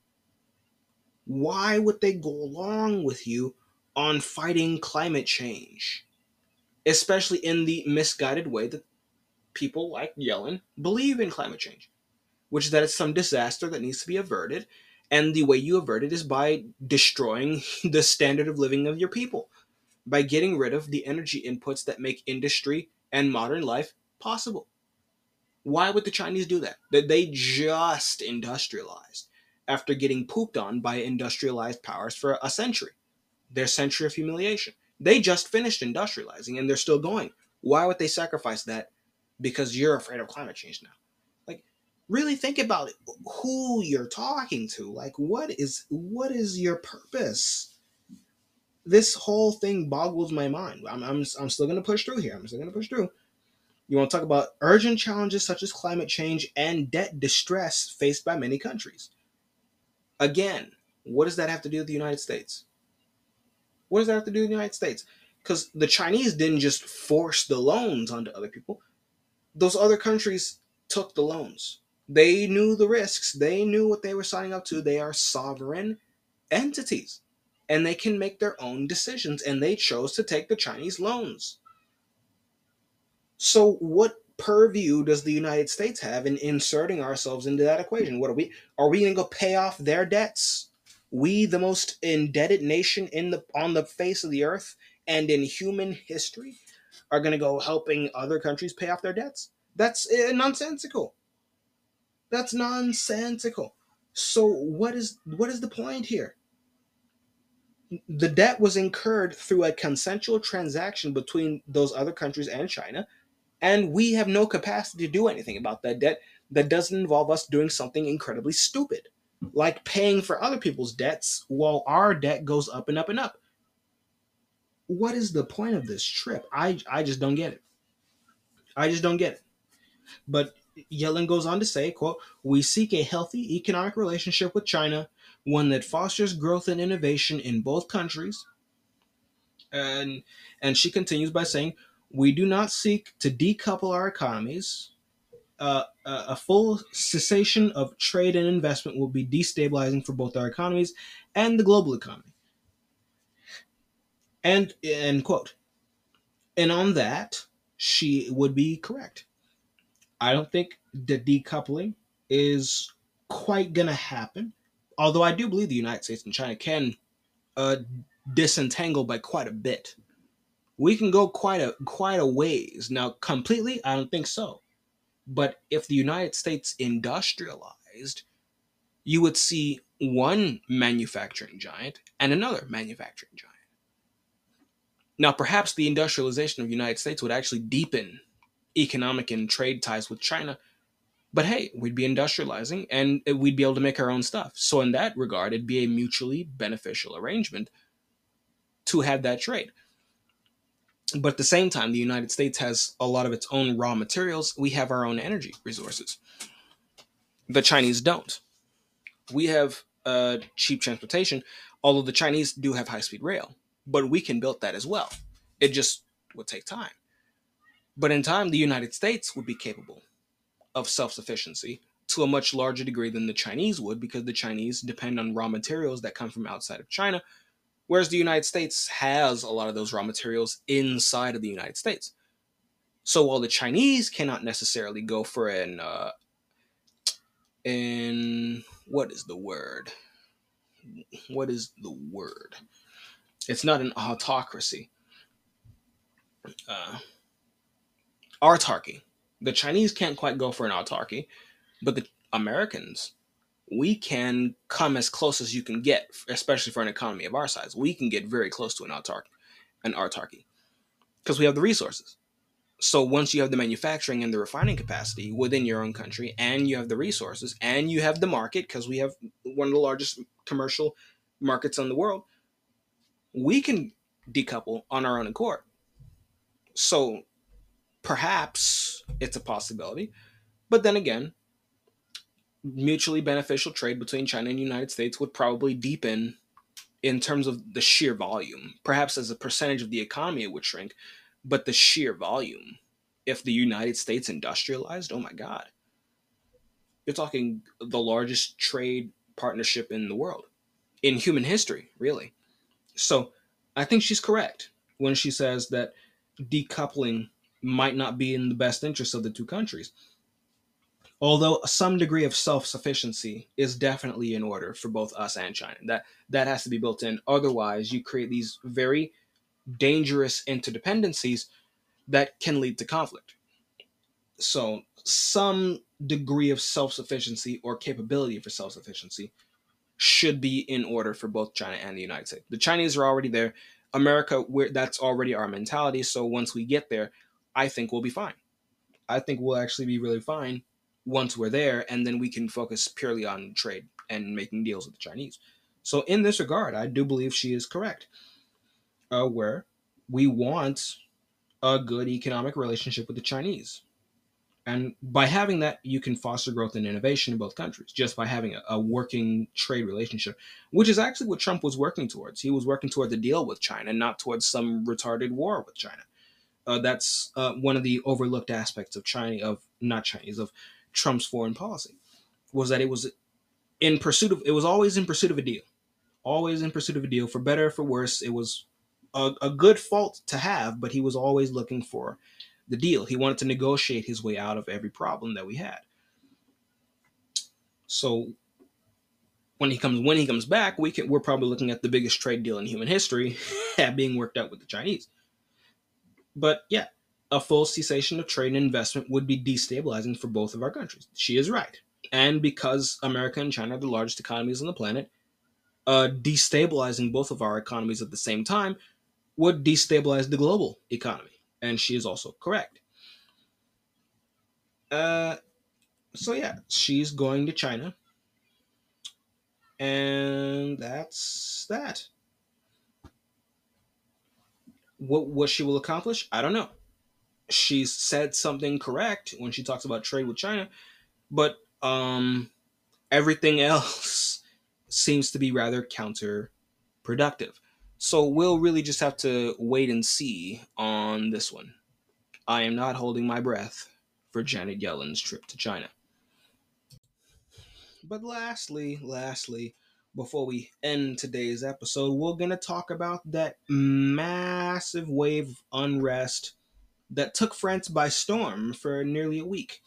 Why would they go along with you on fighting climate change? Especially in the misguided way that people like Yellen believe in climate change, which is that it's some disaster that needs to be averted. And the way you avert it is by destroying the standard of living of your people, by getting rid of the energy inputs that make industry and modern life possible. Why would the Chinese do that? That they just industrialized after getting pooped on by industrialized powers for a century. Their century of humiliation. They just finished industrializing and they're still going. Why would they sacrifice that because you're afraid of climate change now. Like, really think about it. Who you're talking to. Like, what is what is your purpose? This whole thing boggles my mind. I'm, I'm, I'm still going to push through here. I'm still going to push through. You want to talk about urgent challenges such as climate change and debt distress faced by many countries. Again, what does that have to do with the United States? What does that have to do with the United States? Because the Chinese didn't just force the loans onto other people those other countries took the loans. They knew the risks. They knew what they were signing up to. They are sovereign entities and they can make their own decisions and they chose to take the Chinese loans. So what purview does the United States have in inserting ourselves into that equation? What are we? Are we going to go pay off their debts? We, the most indebted nation in the on the face of the earth and in human history, are going to go helping other countries pay off their debts? That's uh, nonsensical. That's nonsensical. So what is what is the point here? The debt was incurred through a consensual transaction between those other countries and China, and we have no capacity to do anything about that debt that doesn't involve us doing something incredibly stupid, like paying for other people's debts while our debt goes up and up and up. What is the point of this trip? I I just don't get it. I just don't get it. But Yellen goes on to say, quote, "We seek a healthy economic relationship with China, one that fosters growth and innovation in both countries." And and she continues by saying, "We do not seek to decouple our economies. Uh, a full cessation of trade and investment will be destabilizing for both our economies and the global economy." And end quote. And on that, she would be correct. I don't think the decoupling is quite gonna happen. Although I do believe the United States and China can uh, disentangle by quite a bit. We can go quite a quite a ways now. Completely, I don't think so. But if the United States industrialized, you would see one manufacturing giant and another manufacturing giant. Now, perhaps the industrialization of the United States would actually deepen economic and trade ties with China. But hey, we'd be industrializing and we'd be able to make our own stuff. So, in that regard, it'd be a mutually beneficial arrangement to have that trade. But at the same time, the United States has a lot of its own raw materials. We have our own energy resources. The Chinese don't. We have uh, cheap transportation, although the Chinese do have high speed rail, but we can build that as well. It just would take time. But in time, the United States would be capable of self sufficiency to a much larger degree than the Chinese would because the Chinese depend on raw materials that come from outside of China, whereas the United States has a lot of those raw materials inside of the United States. So while the Chinese cannot necessarily go for an, uh, in what is the word? What is the word? It's not an autocracy. Uh, autarky. The Chinese can't quite go for an autarky, but the Americans, we can come as close as you can get, especially for an economy of our size. We can get very close to an autarky, an autarky, because we have the resources. So once you have the manufacturing and the refining capacity within your own country, and you have the resources, and you have the market, because we have one of the largest commercial markets in the world, we can decouple on our own accord. So perhaps it's a possibility. But then again, mutually beneficial trade between China and the United States would probably deepen in terms of the sheer volume. Perhaps as a percentage of the economy, it would shrink, but the sheer volume. If the United States industrialized, oh my God. You're talking the largest trade partnership in the world, in human history, really. So I think she's correct when she says that decoupling might not be in the best interest of the two countries. Although some degree of self-sufficiency is definitely in order for both us and China. That that has to be built in. Otherwise, you create these very dangerous interdependencies that can lead to conflict. So, some degree of self-sufficiency or capability for self-sufficiency should be in order for both China and the United States. The Chinese are already there. America, that's already our mentality. So once we get there, I think we'll be fine. I think we'll actually be really fine once we're there, and then we can focus purely on trade and making deals with the Chinese. So, in this regard, I do believe she is correct. Uh, where we want a good economic relationship with the Chinese. And by having that, you can foster growth and innovation in both countries just by having a, a, working trade relationship, which is actually what Trump was working towards. He was working towards a deal with China, not towards some retarded war with China. Uh, that's uh, one of the overlooked aspects of China, of not Chinese, of Trump's foreign policy, was that it was in pursuit of, it was always in pursuit of a deal, always in pursuit of a deal, for better or for worse. It was a, a good fault to have, but he was always looking for the deal. He wanted to negotiate his way out of every problem that we had. So when he comes when he comes back, we can we're probably looking at the biggest trade deal in human history being worked out with the Chinese. But yeah, a full cessation of trade and investment would be destabilizing for both of our countries. She is right. And because America and China are the largest economies on the planet, uh, destabilizing both of our economies at the same time would destabilize the global economy. And she is also correct. Uh, so yeah, she's going to China. And that's that. What what she will accomplish, I don't know. She's said something correct when she talks about trade with China, but um everything else seems to be rather counterproductive. So we'll really just have to wait and see on this one. I am not holding my breath for Janet Yellen's trip to China. But lastly, lastly, before we end today's episode, we're going to talk about that massive wave of unrest that took France by storm for nearly a week.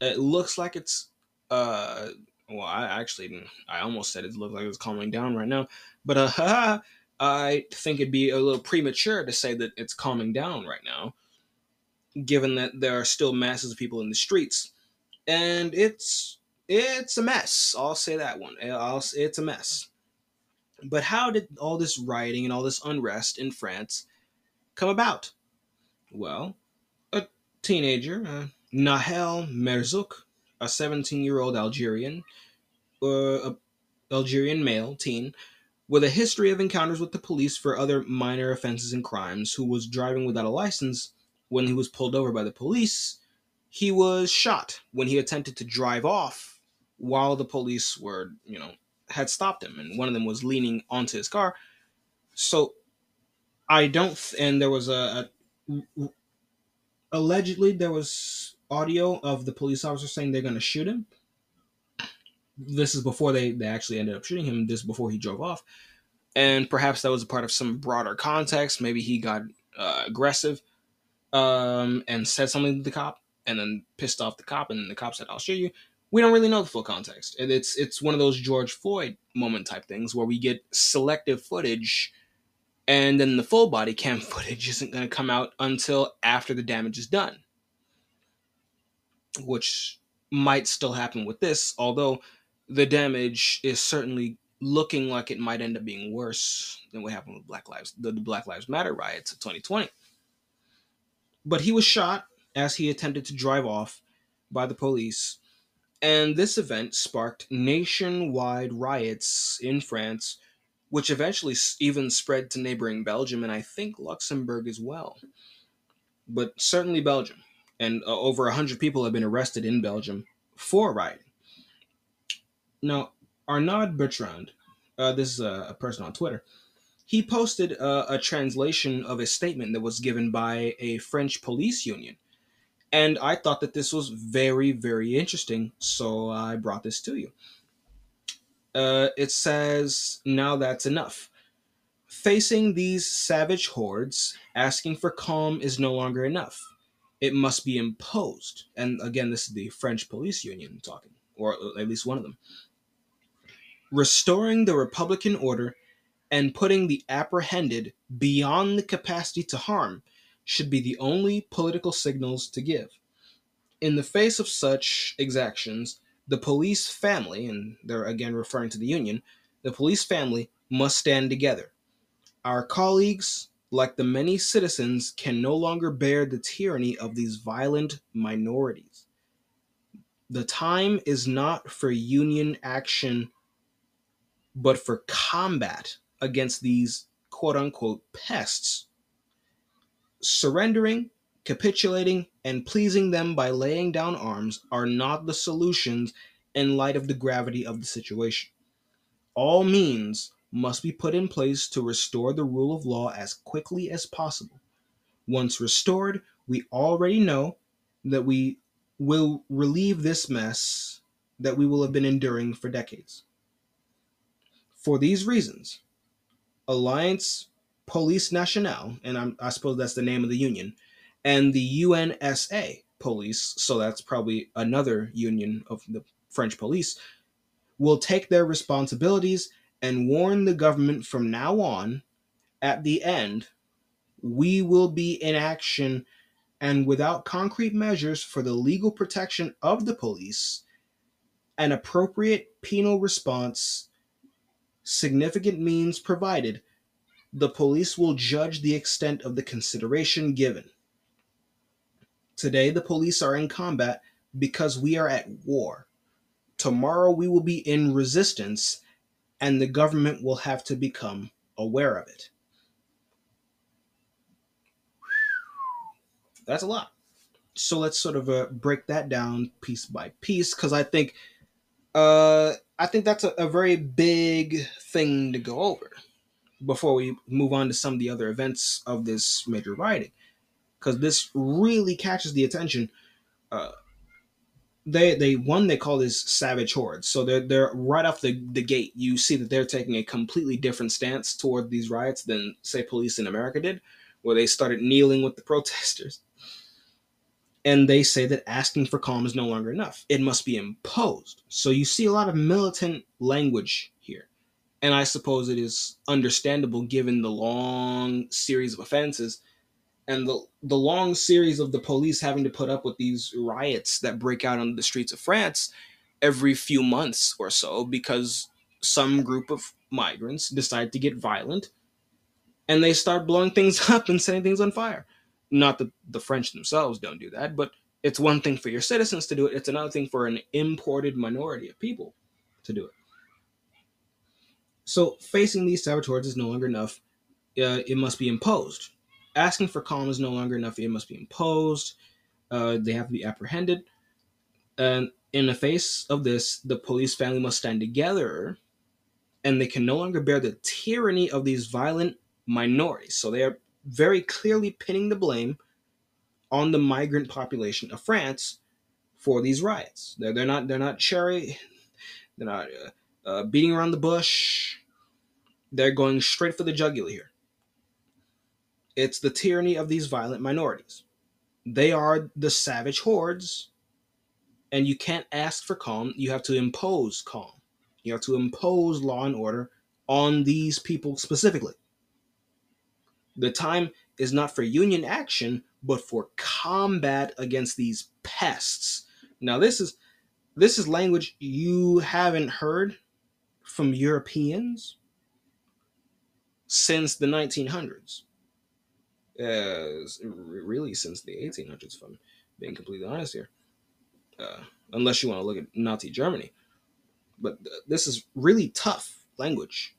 It looks like it's uh well, I actually I almost said it looked like it's calming down right now, but uh I think it'd be a little premature to say that it's calming down right now, given that there are still masses of people in the streets, and it's it's a mess. I'll say that one. I'll, it's a mess. But how did all this rioting and all this unrest in France come about? Well, a teenager, uh, Nahel Merzouk, a 17 year old Algerian, uh, Algerian male teen, with a history of encounters with the police for other minor offenses and crimes, who was driving without a license when he was pulled over by the police. He was shot when he attempted to drive off while the police were, you know, had stopped him, and one of them was leaning onto his car. So I don't, th- and there was a, a allegedly there was audio of the police officer saying they're going to shoot him this is before they, they actually ended up shooting him. This before he drove off, and perhaps that was a part of some broader context. Maybe he got uh, aggressive um, and said something to the cop, and then pissed off the cop, and the cop said, "I'll shoot you." We don't really know the full context. And it's it's one of those George Floyd moment type things where we get selective footage, and then the full body cam footage isn't going to come out until after the damage is done, which might still happen with this, although the damage is certainly looking like it might end up being worse than what happened with Black Lives the, the Black Lives Matter riots of 2020. But he was shot as he attempted to drive off by the police, and this event sparked nationwide riots in France, which eventually even spread to neighboring Belgium and I think Luxembourg as well. But certainly Belgium, and uh, over 100 people have been arrested in Belgium for rioting. Now, Arnaud Bertrand, uh, this is a, a, person on Twitter, he posted a, a translation of a statement that was given by a French police union. And I thought that this was very, very interesting, so I brought this to you. Uh, it says, Now that's enough. Facing these savage hordes, asking for calm is no longer enough. It must be imposed. And again, this is the French police union talking, or at least one of them restoring the Republican order and putting the apprehended beyond the capacity to harm should be the only political signals to give. In the face of such exactions, the police family, and they're again referring to the Union, the police family must stand together. Our colleagues, like the many citizens, can no longer bear the tyranny of these violent minorities. The time is not for Union action but for combat against these quote unquote pests. Surrendering, capitulating, and pleasing them by laying down arms are not the solutions in light of the gravity of the situation. All means must be put in place to restore the rule of law as quickly as possible. Once restored, we already know that we will relieve this mess that we will have been enduring for decades. For these reasons, Alliance Police Nationale, and I'm, i suppose that's the name of the union, and the UNSA police, so that's probably another union of the French police, will take their responsibilities and warn the government from now on, at the end, we will be in action and without concrete measures for the legal protection of the police, an appropriate penal response, significant means provided, the police will judge the extent of the consideration given. Today, the police are in combat because we are at war. Tomorrow, we will be in resistance, and the government will have to become aware of it. That's a lot. So let's sort of uh, break that down piece by piece because I think, uh, I think that's a, a very big thing to go over before we move on to some of the other events of this major rioting because this really catches the attention. Uh, they they one they call this savage hordes. So they're they're right off the, the gate. You see that they're taking a completely different stance toward these riots than say police in America did, where they started kneeling with the protesters. And they say that asking for calm is no longer enough. It must be imposed. So you see a lot of militant language here. And I suppose it is understandable given the long series of offenses and the the long series of the police having to put up with these riots that break out on the streets of France every few months or so because some group of migrants decide to get violent and they start blowing things up and setting things on fire. Not that the French themselves don't do that, but it's one thing for your citizens to do it, it's another thing for an imported minority of people to do it. So facing these saboteurs is no longer enough. Uh, it must be imposed asking for calm is no longer enough. It must be imposed. Uh, they have to be apprehended. And in the face of this, the police family must stand together and they can no longer bear the tyranny of these violent minorities. So they are very clearly pinning the blame on the migrant population of France for these riots. They're, they're not they're not cherry, they're not uh, uh, beating around the bush. They're going straight for the jugular here. It's the tyranny of these violent minorities. They are the savage hordes, and you can't ask for calm. You have to impose calm. You have to impose law and order on these people specifically. The time is not for union action, but for combat against these pests. Now, this is this is language you haven't heard from Europeans since the 1900s uh, really since the 1800s, if I'm being completely honest here. Uh, unless you want to look at Nazi Germany. But th- this is really tough language.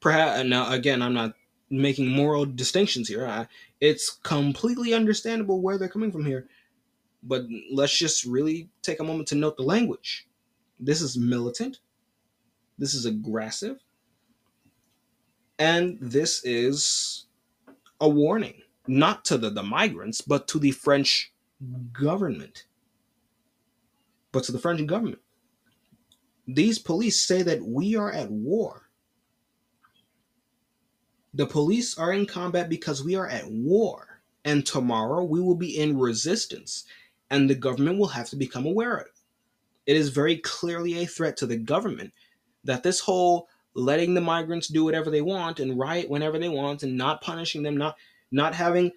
Perhaps now again, I'm not making moral distinctions here. I, it's completely understandable where they're coming from here. But let's just really take a moment to note the language. This is militant. This is aggressive. And this is a warning, not to the, the migrants, but to the French government. But to the French government. These police say that we are at war. The police are in combat because we are at war. And tomorrow we will be in resistance. And the government will have to become aware of it. It is very clearly a threat to the government that this whole letting the migrants do whatever they want and riot whenever they want and not punishing them, not not having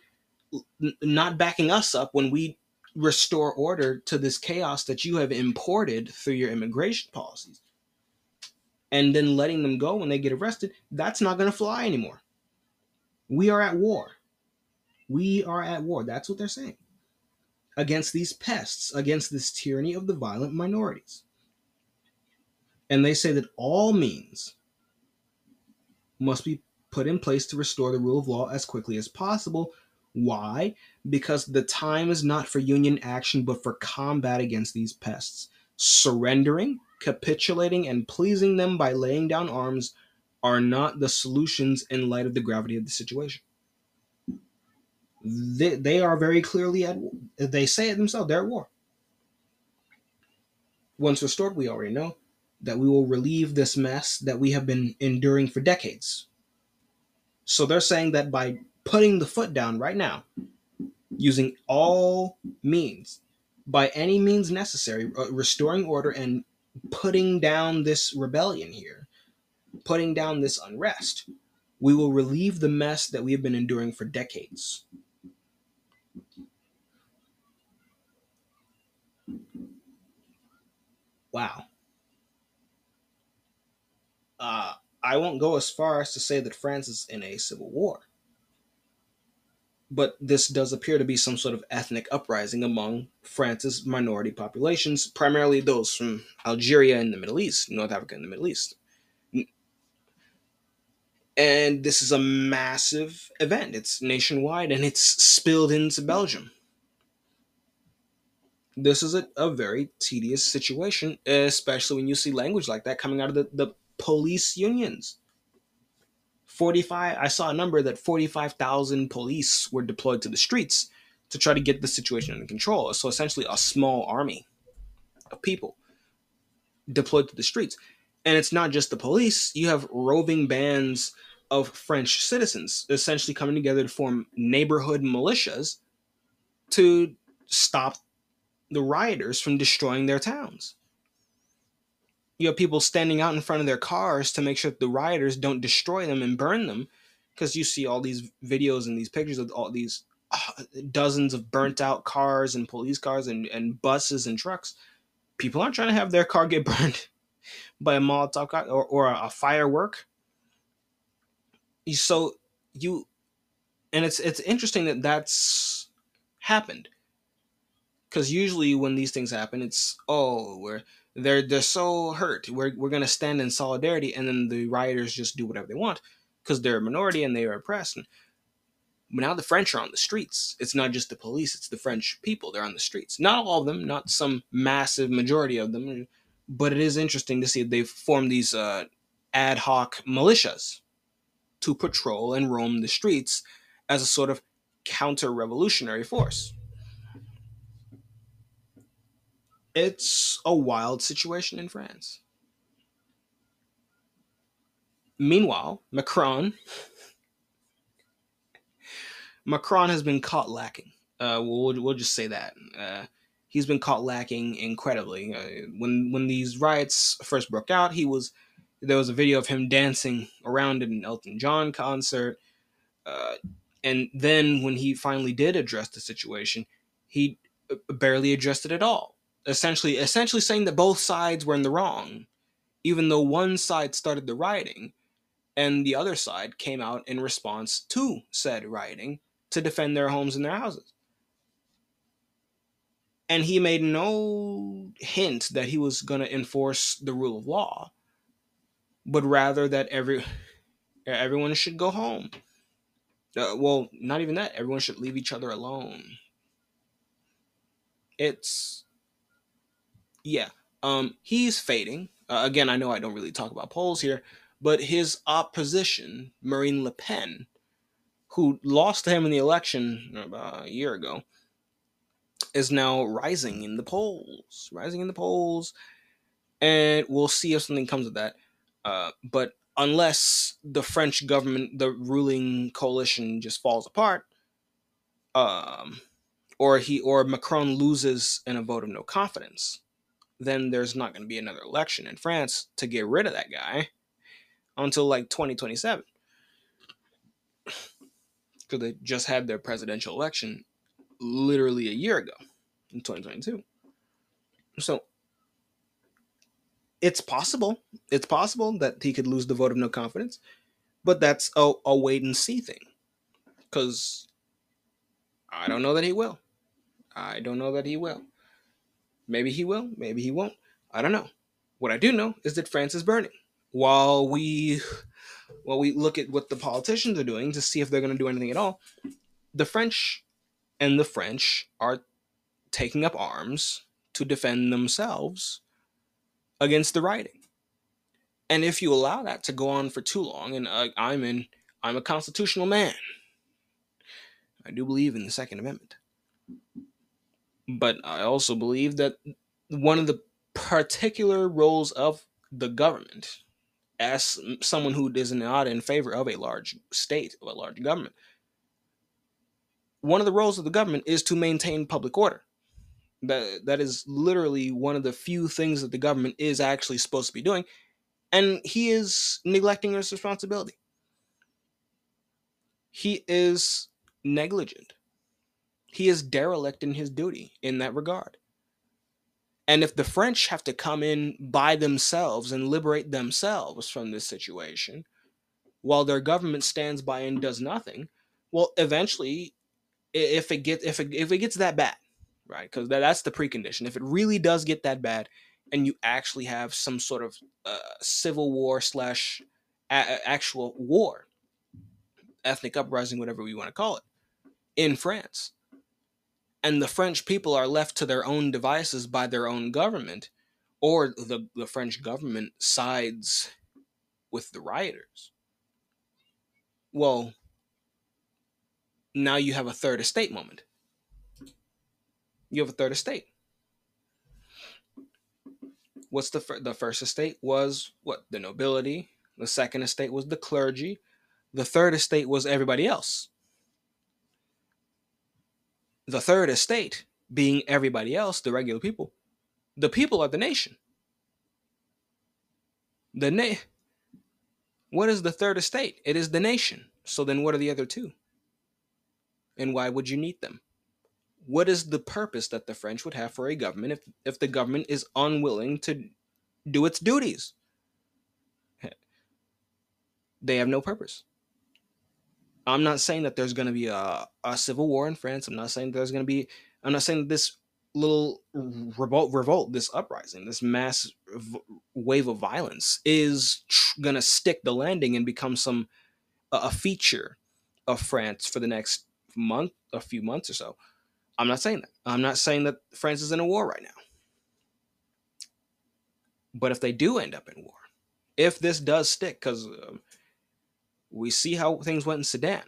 not backing us up when we restore order to this chaos that you have imported through your immigration policies and then letting them go when they get arrested that's not going to fly anymore we are at war we are at war that's what they're saying against these pests against this tyranny of the violent minorities and they say that all means must be put in place to restore the rule of law as quickly as possible. Why? Because the time is not for union action, but for combat against these pests. Surrendering, capitulating, and pleasing them by laying down arms are not the solutions in light of the gravity of the situation. They, they are very clearly at war. They say it themselves, they're at war. Once restored, we already know that we will relieve this mess that we have been enduring for decades. So they're saying that by putting the foot down right now, using all means, by any means necessary, uh, restoring order and putting down this rebellion here, putting down this unrest. We will relieve the mess that we have been enduring for decades. Wow. Uh, I won't go as far as to say that France is in a civil war. But this does appear to be some sort of ethnic uprising among France's minority populations, primarily those from Algeria and the Middle East, North Africa and the Middle East. And this is a massive event. It's nationwide and it's spilled into Belgium. This is a, a very tedious situation, especially when you see language like that coming out of the, the police unions. 45 I saw a number that 45,000 police were deployed to the streets to try to get the situation under control. So essentially a small army of people deployed to the streets. And it's not just the police, you have roving bands of French citizens essentially coming together to form neighborhood militias to stop the rioters from destroying their towns. You have people standing out in front of their cars to make sure that the rioters don't destroy them and burn them because you see all these videos and these pictures of all these uh, dozens of burnt out cars and police cars and, and buses and trucks. People aren't trying to have their car get burned by a molotov or, or a, a firework so you and it's it's interesting that that's happened because usually when these things happen it's oh we're they're they're so hurt. We're we're gonna stand in solidarity, and then the rioters just do whatever they want because they're a minority and they are oppressed. And, but now the French are on the streets. It's not just the police; it's the French people. They're on the streets. Not all of them, not some massive majority of them, but it is interesting to see they've formed these uh, ad hoc militias to patrol and roam the streets as a sort of counter-revolutionary force. It's a wild situation in France. Meanwhile, Macron Macron has been caught lacking. Uh, we'll, we'll just say that. Uh, he's been caught lacking incredibly. Uh, when when these riots first broke out, he was there was a video of him dancing around at an Elton John concert. Uh, and then when he finally did address the situation, he uh, barely addressed it at all essentially essentially saying that both sides were in the wrong, even though one side started the rioting, and the other side came out in response to said rioting to defend their homes and their houses. And he made no hint that he was going to enforce the rule of law, but rather that every everyone should go home. Uh, well, not even that. Everyone should leave each other alone. It's yeah, um, he's fading. Uh, again, I know I don't really talk about polls here, but his opposition, Marine Le Pen, who lost to him in the election about a year ago, is now rising in the polls, rising in the polls, and we'll see if something comes of that. Uh, but unless the French government, the ruling coalition, just falls apart, um, or he or Macron loses in a vote of no confidence, then there's not going to be another election in France to get rid of that guy until like 2027. Because they just had their presidential election literally a year ago in 2022. So it's possible. It's possible that he could lose the vote of no confidence, but that's a, a wait and see thing. Because I don't know that he will. I don't know that he will. Maybe he will, maybe he won't. I don't know. What I do know is that France is burning. While we while we look at what the politicians are doing to see if they're going to do anything at all, the French and the French are taking up arms to defend themselves against the writing. And if you allow that to go on for too long, and uh, I'm in, I'm a constitutional man. I do believe in the Second Amendment. But I also believe that one of the particular roles of the government, as someone who is not in favor of a large state, of a large government, one of the roles of the government is to maintain public order. That that is literally one of the few things that the government is actually supposed to be doing, and he is neglecting his responsibility. He is negligent. He is derelict in his duty in that regard. And if the French have to come in by themselves and liberate themselves from this situation, while their government stands by and does nothing, well, eventually, if it gets if it, if it gets that bad, right? Because that, that's the precondition. If it really does get that bad, and you actually have some sort of uh, civil war slash a- actual war, ethnic uprising, whatever we want to call it, in France, and the French people are left to their own devices by their own government, or the, the French government sides with the rioters. Well, now you have a third estate moment. You have a third estate. What's the fir- the first estate was what the nobility. The second estate was the clergy. The third estate was everybody else. The third estate being everybody else, the regular people. The people are the nation. The na- What is the third estate? It is the nation. So then what are the other two? And why would you need them? What is the purpose that the French would have for a government if, if the government is unwilling to do its duties? They have no purpose. I'm not saying that there's going to be a, a civil war in France. I'm not saying there's going to be. I'm not saying this little revolt, revolt, this uprising, this mass v- wave of violence is tr- going to stick the landing and become some a feature of France for the next month, a few months or so. I'm not saying that. I'm not saying that France is in a war right now. But if they do end up in war, if this does stick, because um, we see how things went in Sudan,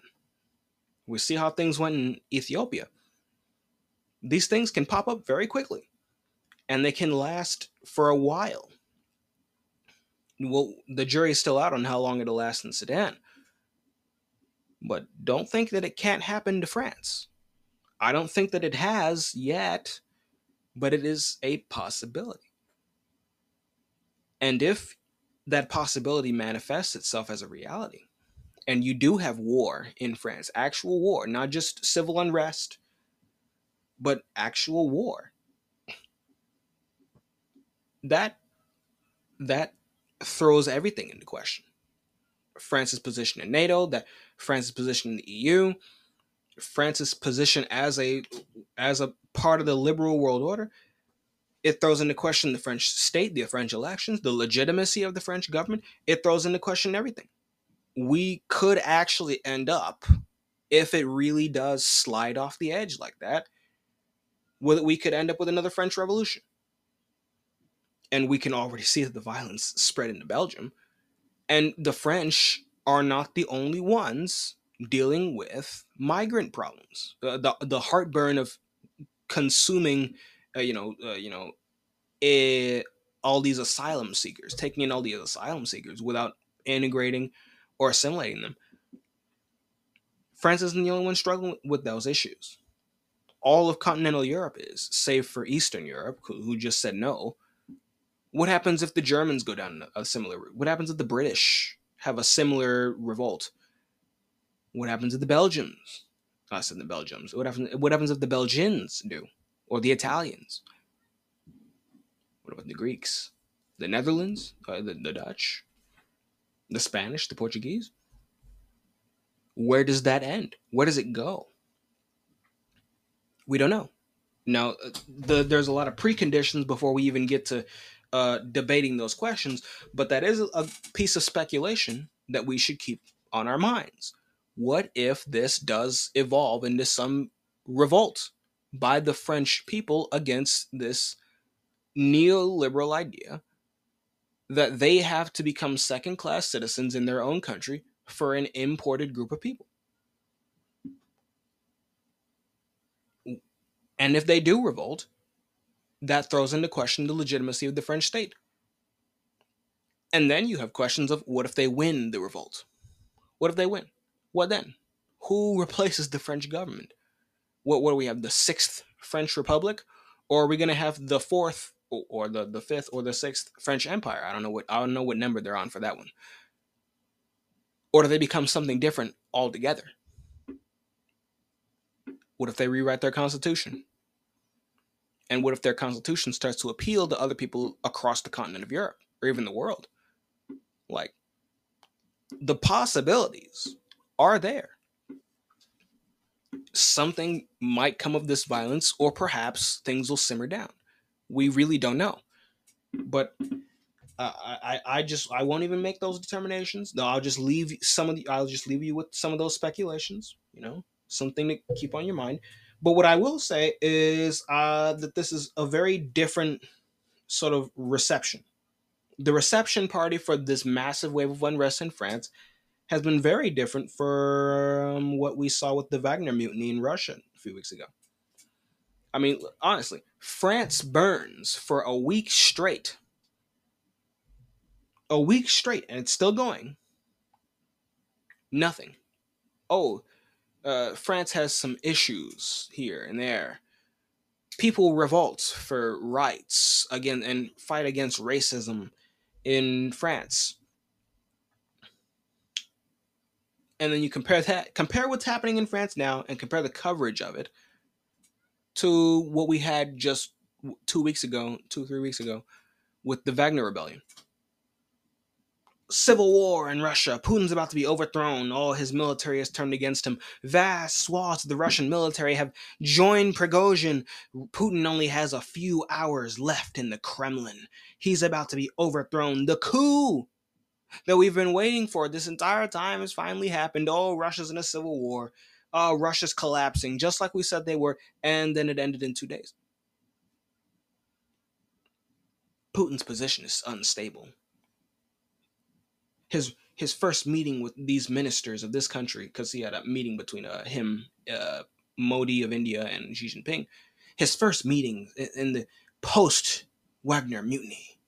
we see how things went in Ethiopia. These things can pop up very quickly and they can last for a while. Well, the jury's still out on how long it'll last in Sudan. But don't think that it can't happen to France. I don't think that it has yet, but it is a possibility. And if that possibility manifests itself as a reality, and you do have war in France, actual war, not just civil unrest, but actual war, that that throws everything into question. France's position in NATO, that France's position in the EU, France's position as a as a part of the liberal world order, it throws into question the French state, the French elections, the legitimacy of the French government. It throws into question everything. We could actually end up, if it really does slide off the edge like that, with we could end up with another French Revolution. And we can already see that the violence spread into Belgium. And the French are not the only ones dealing with migrant problems. Uh, the the heartburn of consuming, uh, you know, uh, you know, eh, all these asylum seekers, taking in all these asylum seekers without integrating or assimilating them. France isn't the only one struggling with those issues. All of continental Europe is, save for Eastern Europe, who, just said no. What happens if the Germans go down a similar route? What happens if the British have a similar revolt? What happens if the Belgians? I said the Belgians. What happens? What happens if the Belgians do, or the Italians? What about the Greeks, the Netherlands, uh, the, the Dutch, the Spanish, the Portuguese? Where does that end? Where does it go? We don't know. Now, uh, the, there's a lot of preconditions before we even get to uh, debating those questions, but that is a piece of speculation that we should keep on our minds. What if this does evolve into some revolt by the French people against this neoliberal idea that they have to become second class citizens in their own country for an imported group of people? And if they do revolt, that throws into question the legitimacy of the French state. And then you have questions of what if they win the revolt? What if they win? What then? Who replaces the French government? what what do we have? The sixth French Republic, or are we gonna have the fourth or the the fifth or the sixth French Empire? I don't know what I don't know what number they're on for that one. Or do they become something different altogether? What if they rewrite their constitution? And what if their constitution starts to appeal to other people across the continent of Europe or even the world? Like, the possibilities are there. Something might come of this violence, or perhaps things will simmer down. We really don't know. But I, I just I won't even make those determinations. No, I'll just leave some of the I'll just leave you with some of those speculations. You know, something to keep on your mind. But what I will say is uh, that this is a very different sort of reception. The reception party for this massive wave of unrest in France has been very different from what we saw with the Wagner mutiny in Russia a few weeks ago. I mean, honestly, France burns for a week straight. A week straight, and it's still going. Nothing. Oh, uh, France has some issues here and there. People revolt for rights again and fight against racism in France. And then you compare that, compare what's happening in France now, and compare the coverage of it to what we had just two weeks ago, two three weeks ago, with the Wagner Rebellion civil war in Russia. Putin's about to be overthrown. All his military has turned against him. Vast swaths of the Russian military have joined Prigozhin. Putin only has a few hours left in the Kremlin. He's about to be overthrown. The coup that we've been waiting for this entire time has finally happened. Oh, Russia's in a civil war. Oh, Russia's collapsing, just like we said they were. And then it ended in two days. Putin's position is unstable his his first meeting with these ministers of this country, because he had a meeting between uh, him, uh, Modi of India, and Xi Jinping. His first meeting in the post Wagner mutiny.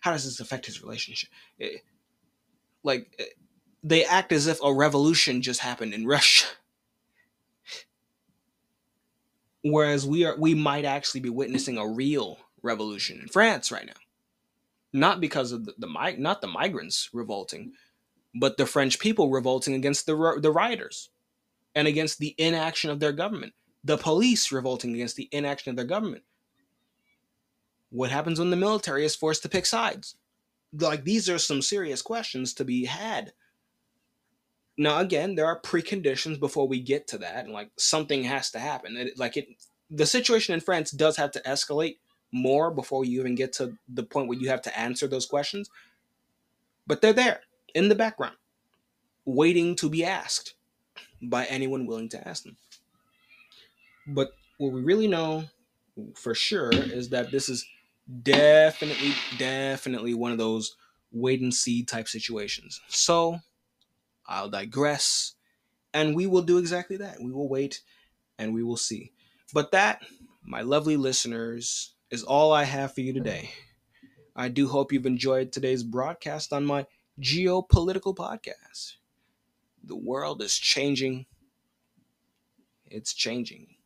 How does this affect his relationship? It, like, eh, they act as if a revolution just happened in Russia. Whereas we are, we might actually be witnessing a real revolution in France right now not because of the, the not the migrants revolting, but the French people revolting against the the rioters and against the inaction of their government. The police revolting against the inaction of their government. What happens when the military is forced to pick sides? Like these are some serious questions to be had. Now again, there are preconditions before we get to that, and like something has to happen. It, like it, the situation in France does have to escalate more before you even get to the point where you have to answer those questions. But they're there in the background, waiting to be asked by anyone willing to ask them. But what we really know for sure is that this is definitely, definitely one of those wait and see type situations. So I'll digress and we will do exactly that. We will wait and we will see. But that, my lovely listeners, is all I have for you today. I do hope you've enjoyed today's broadcast on my geopolitical podcast. The world is changing. It's changing.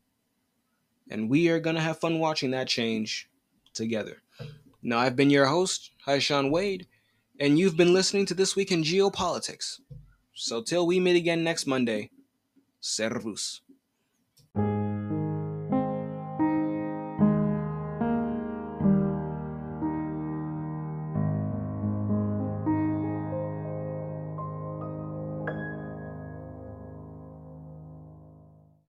And we are going to have fun watching that change together. Now, I've been your host, Sean Wade, and you've been listening to This Week in Geopolitics. So, till we meet again next Monday, servus.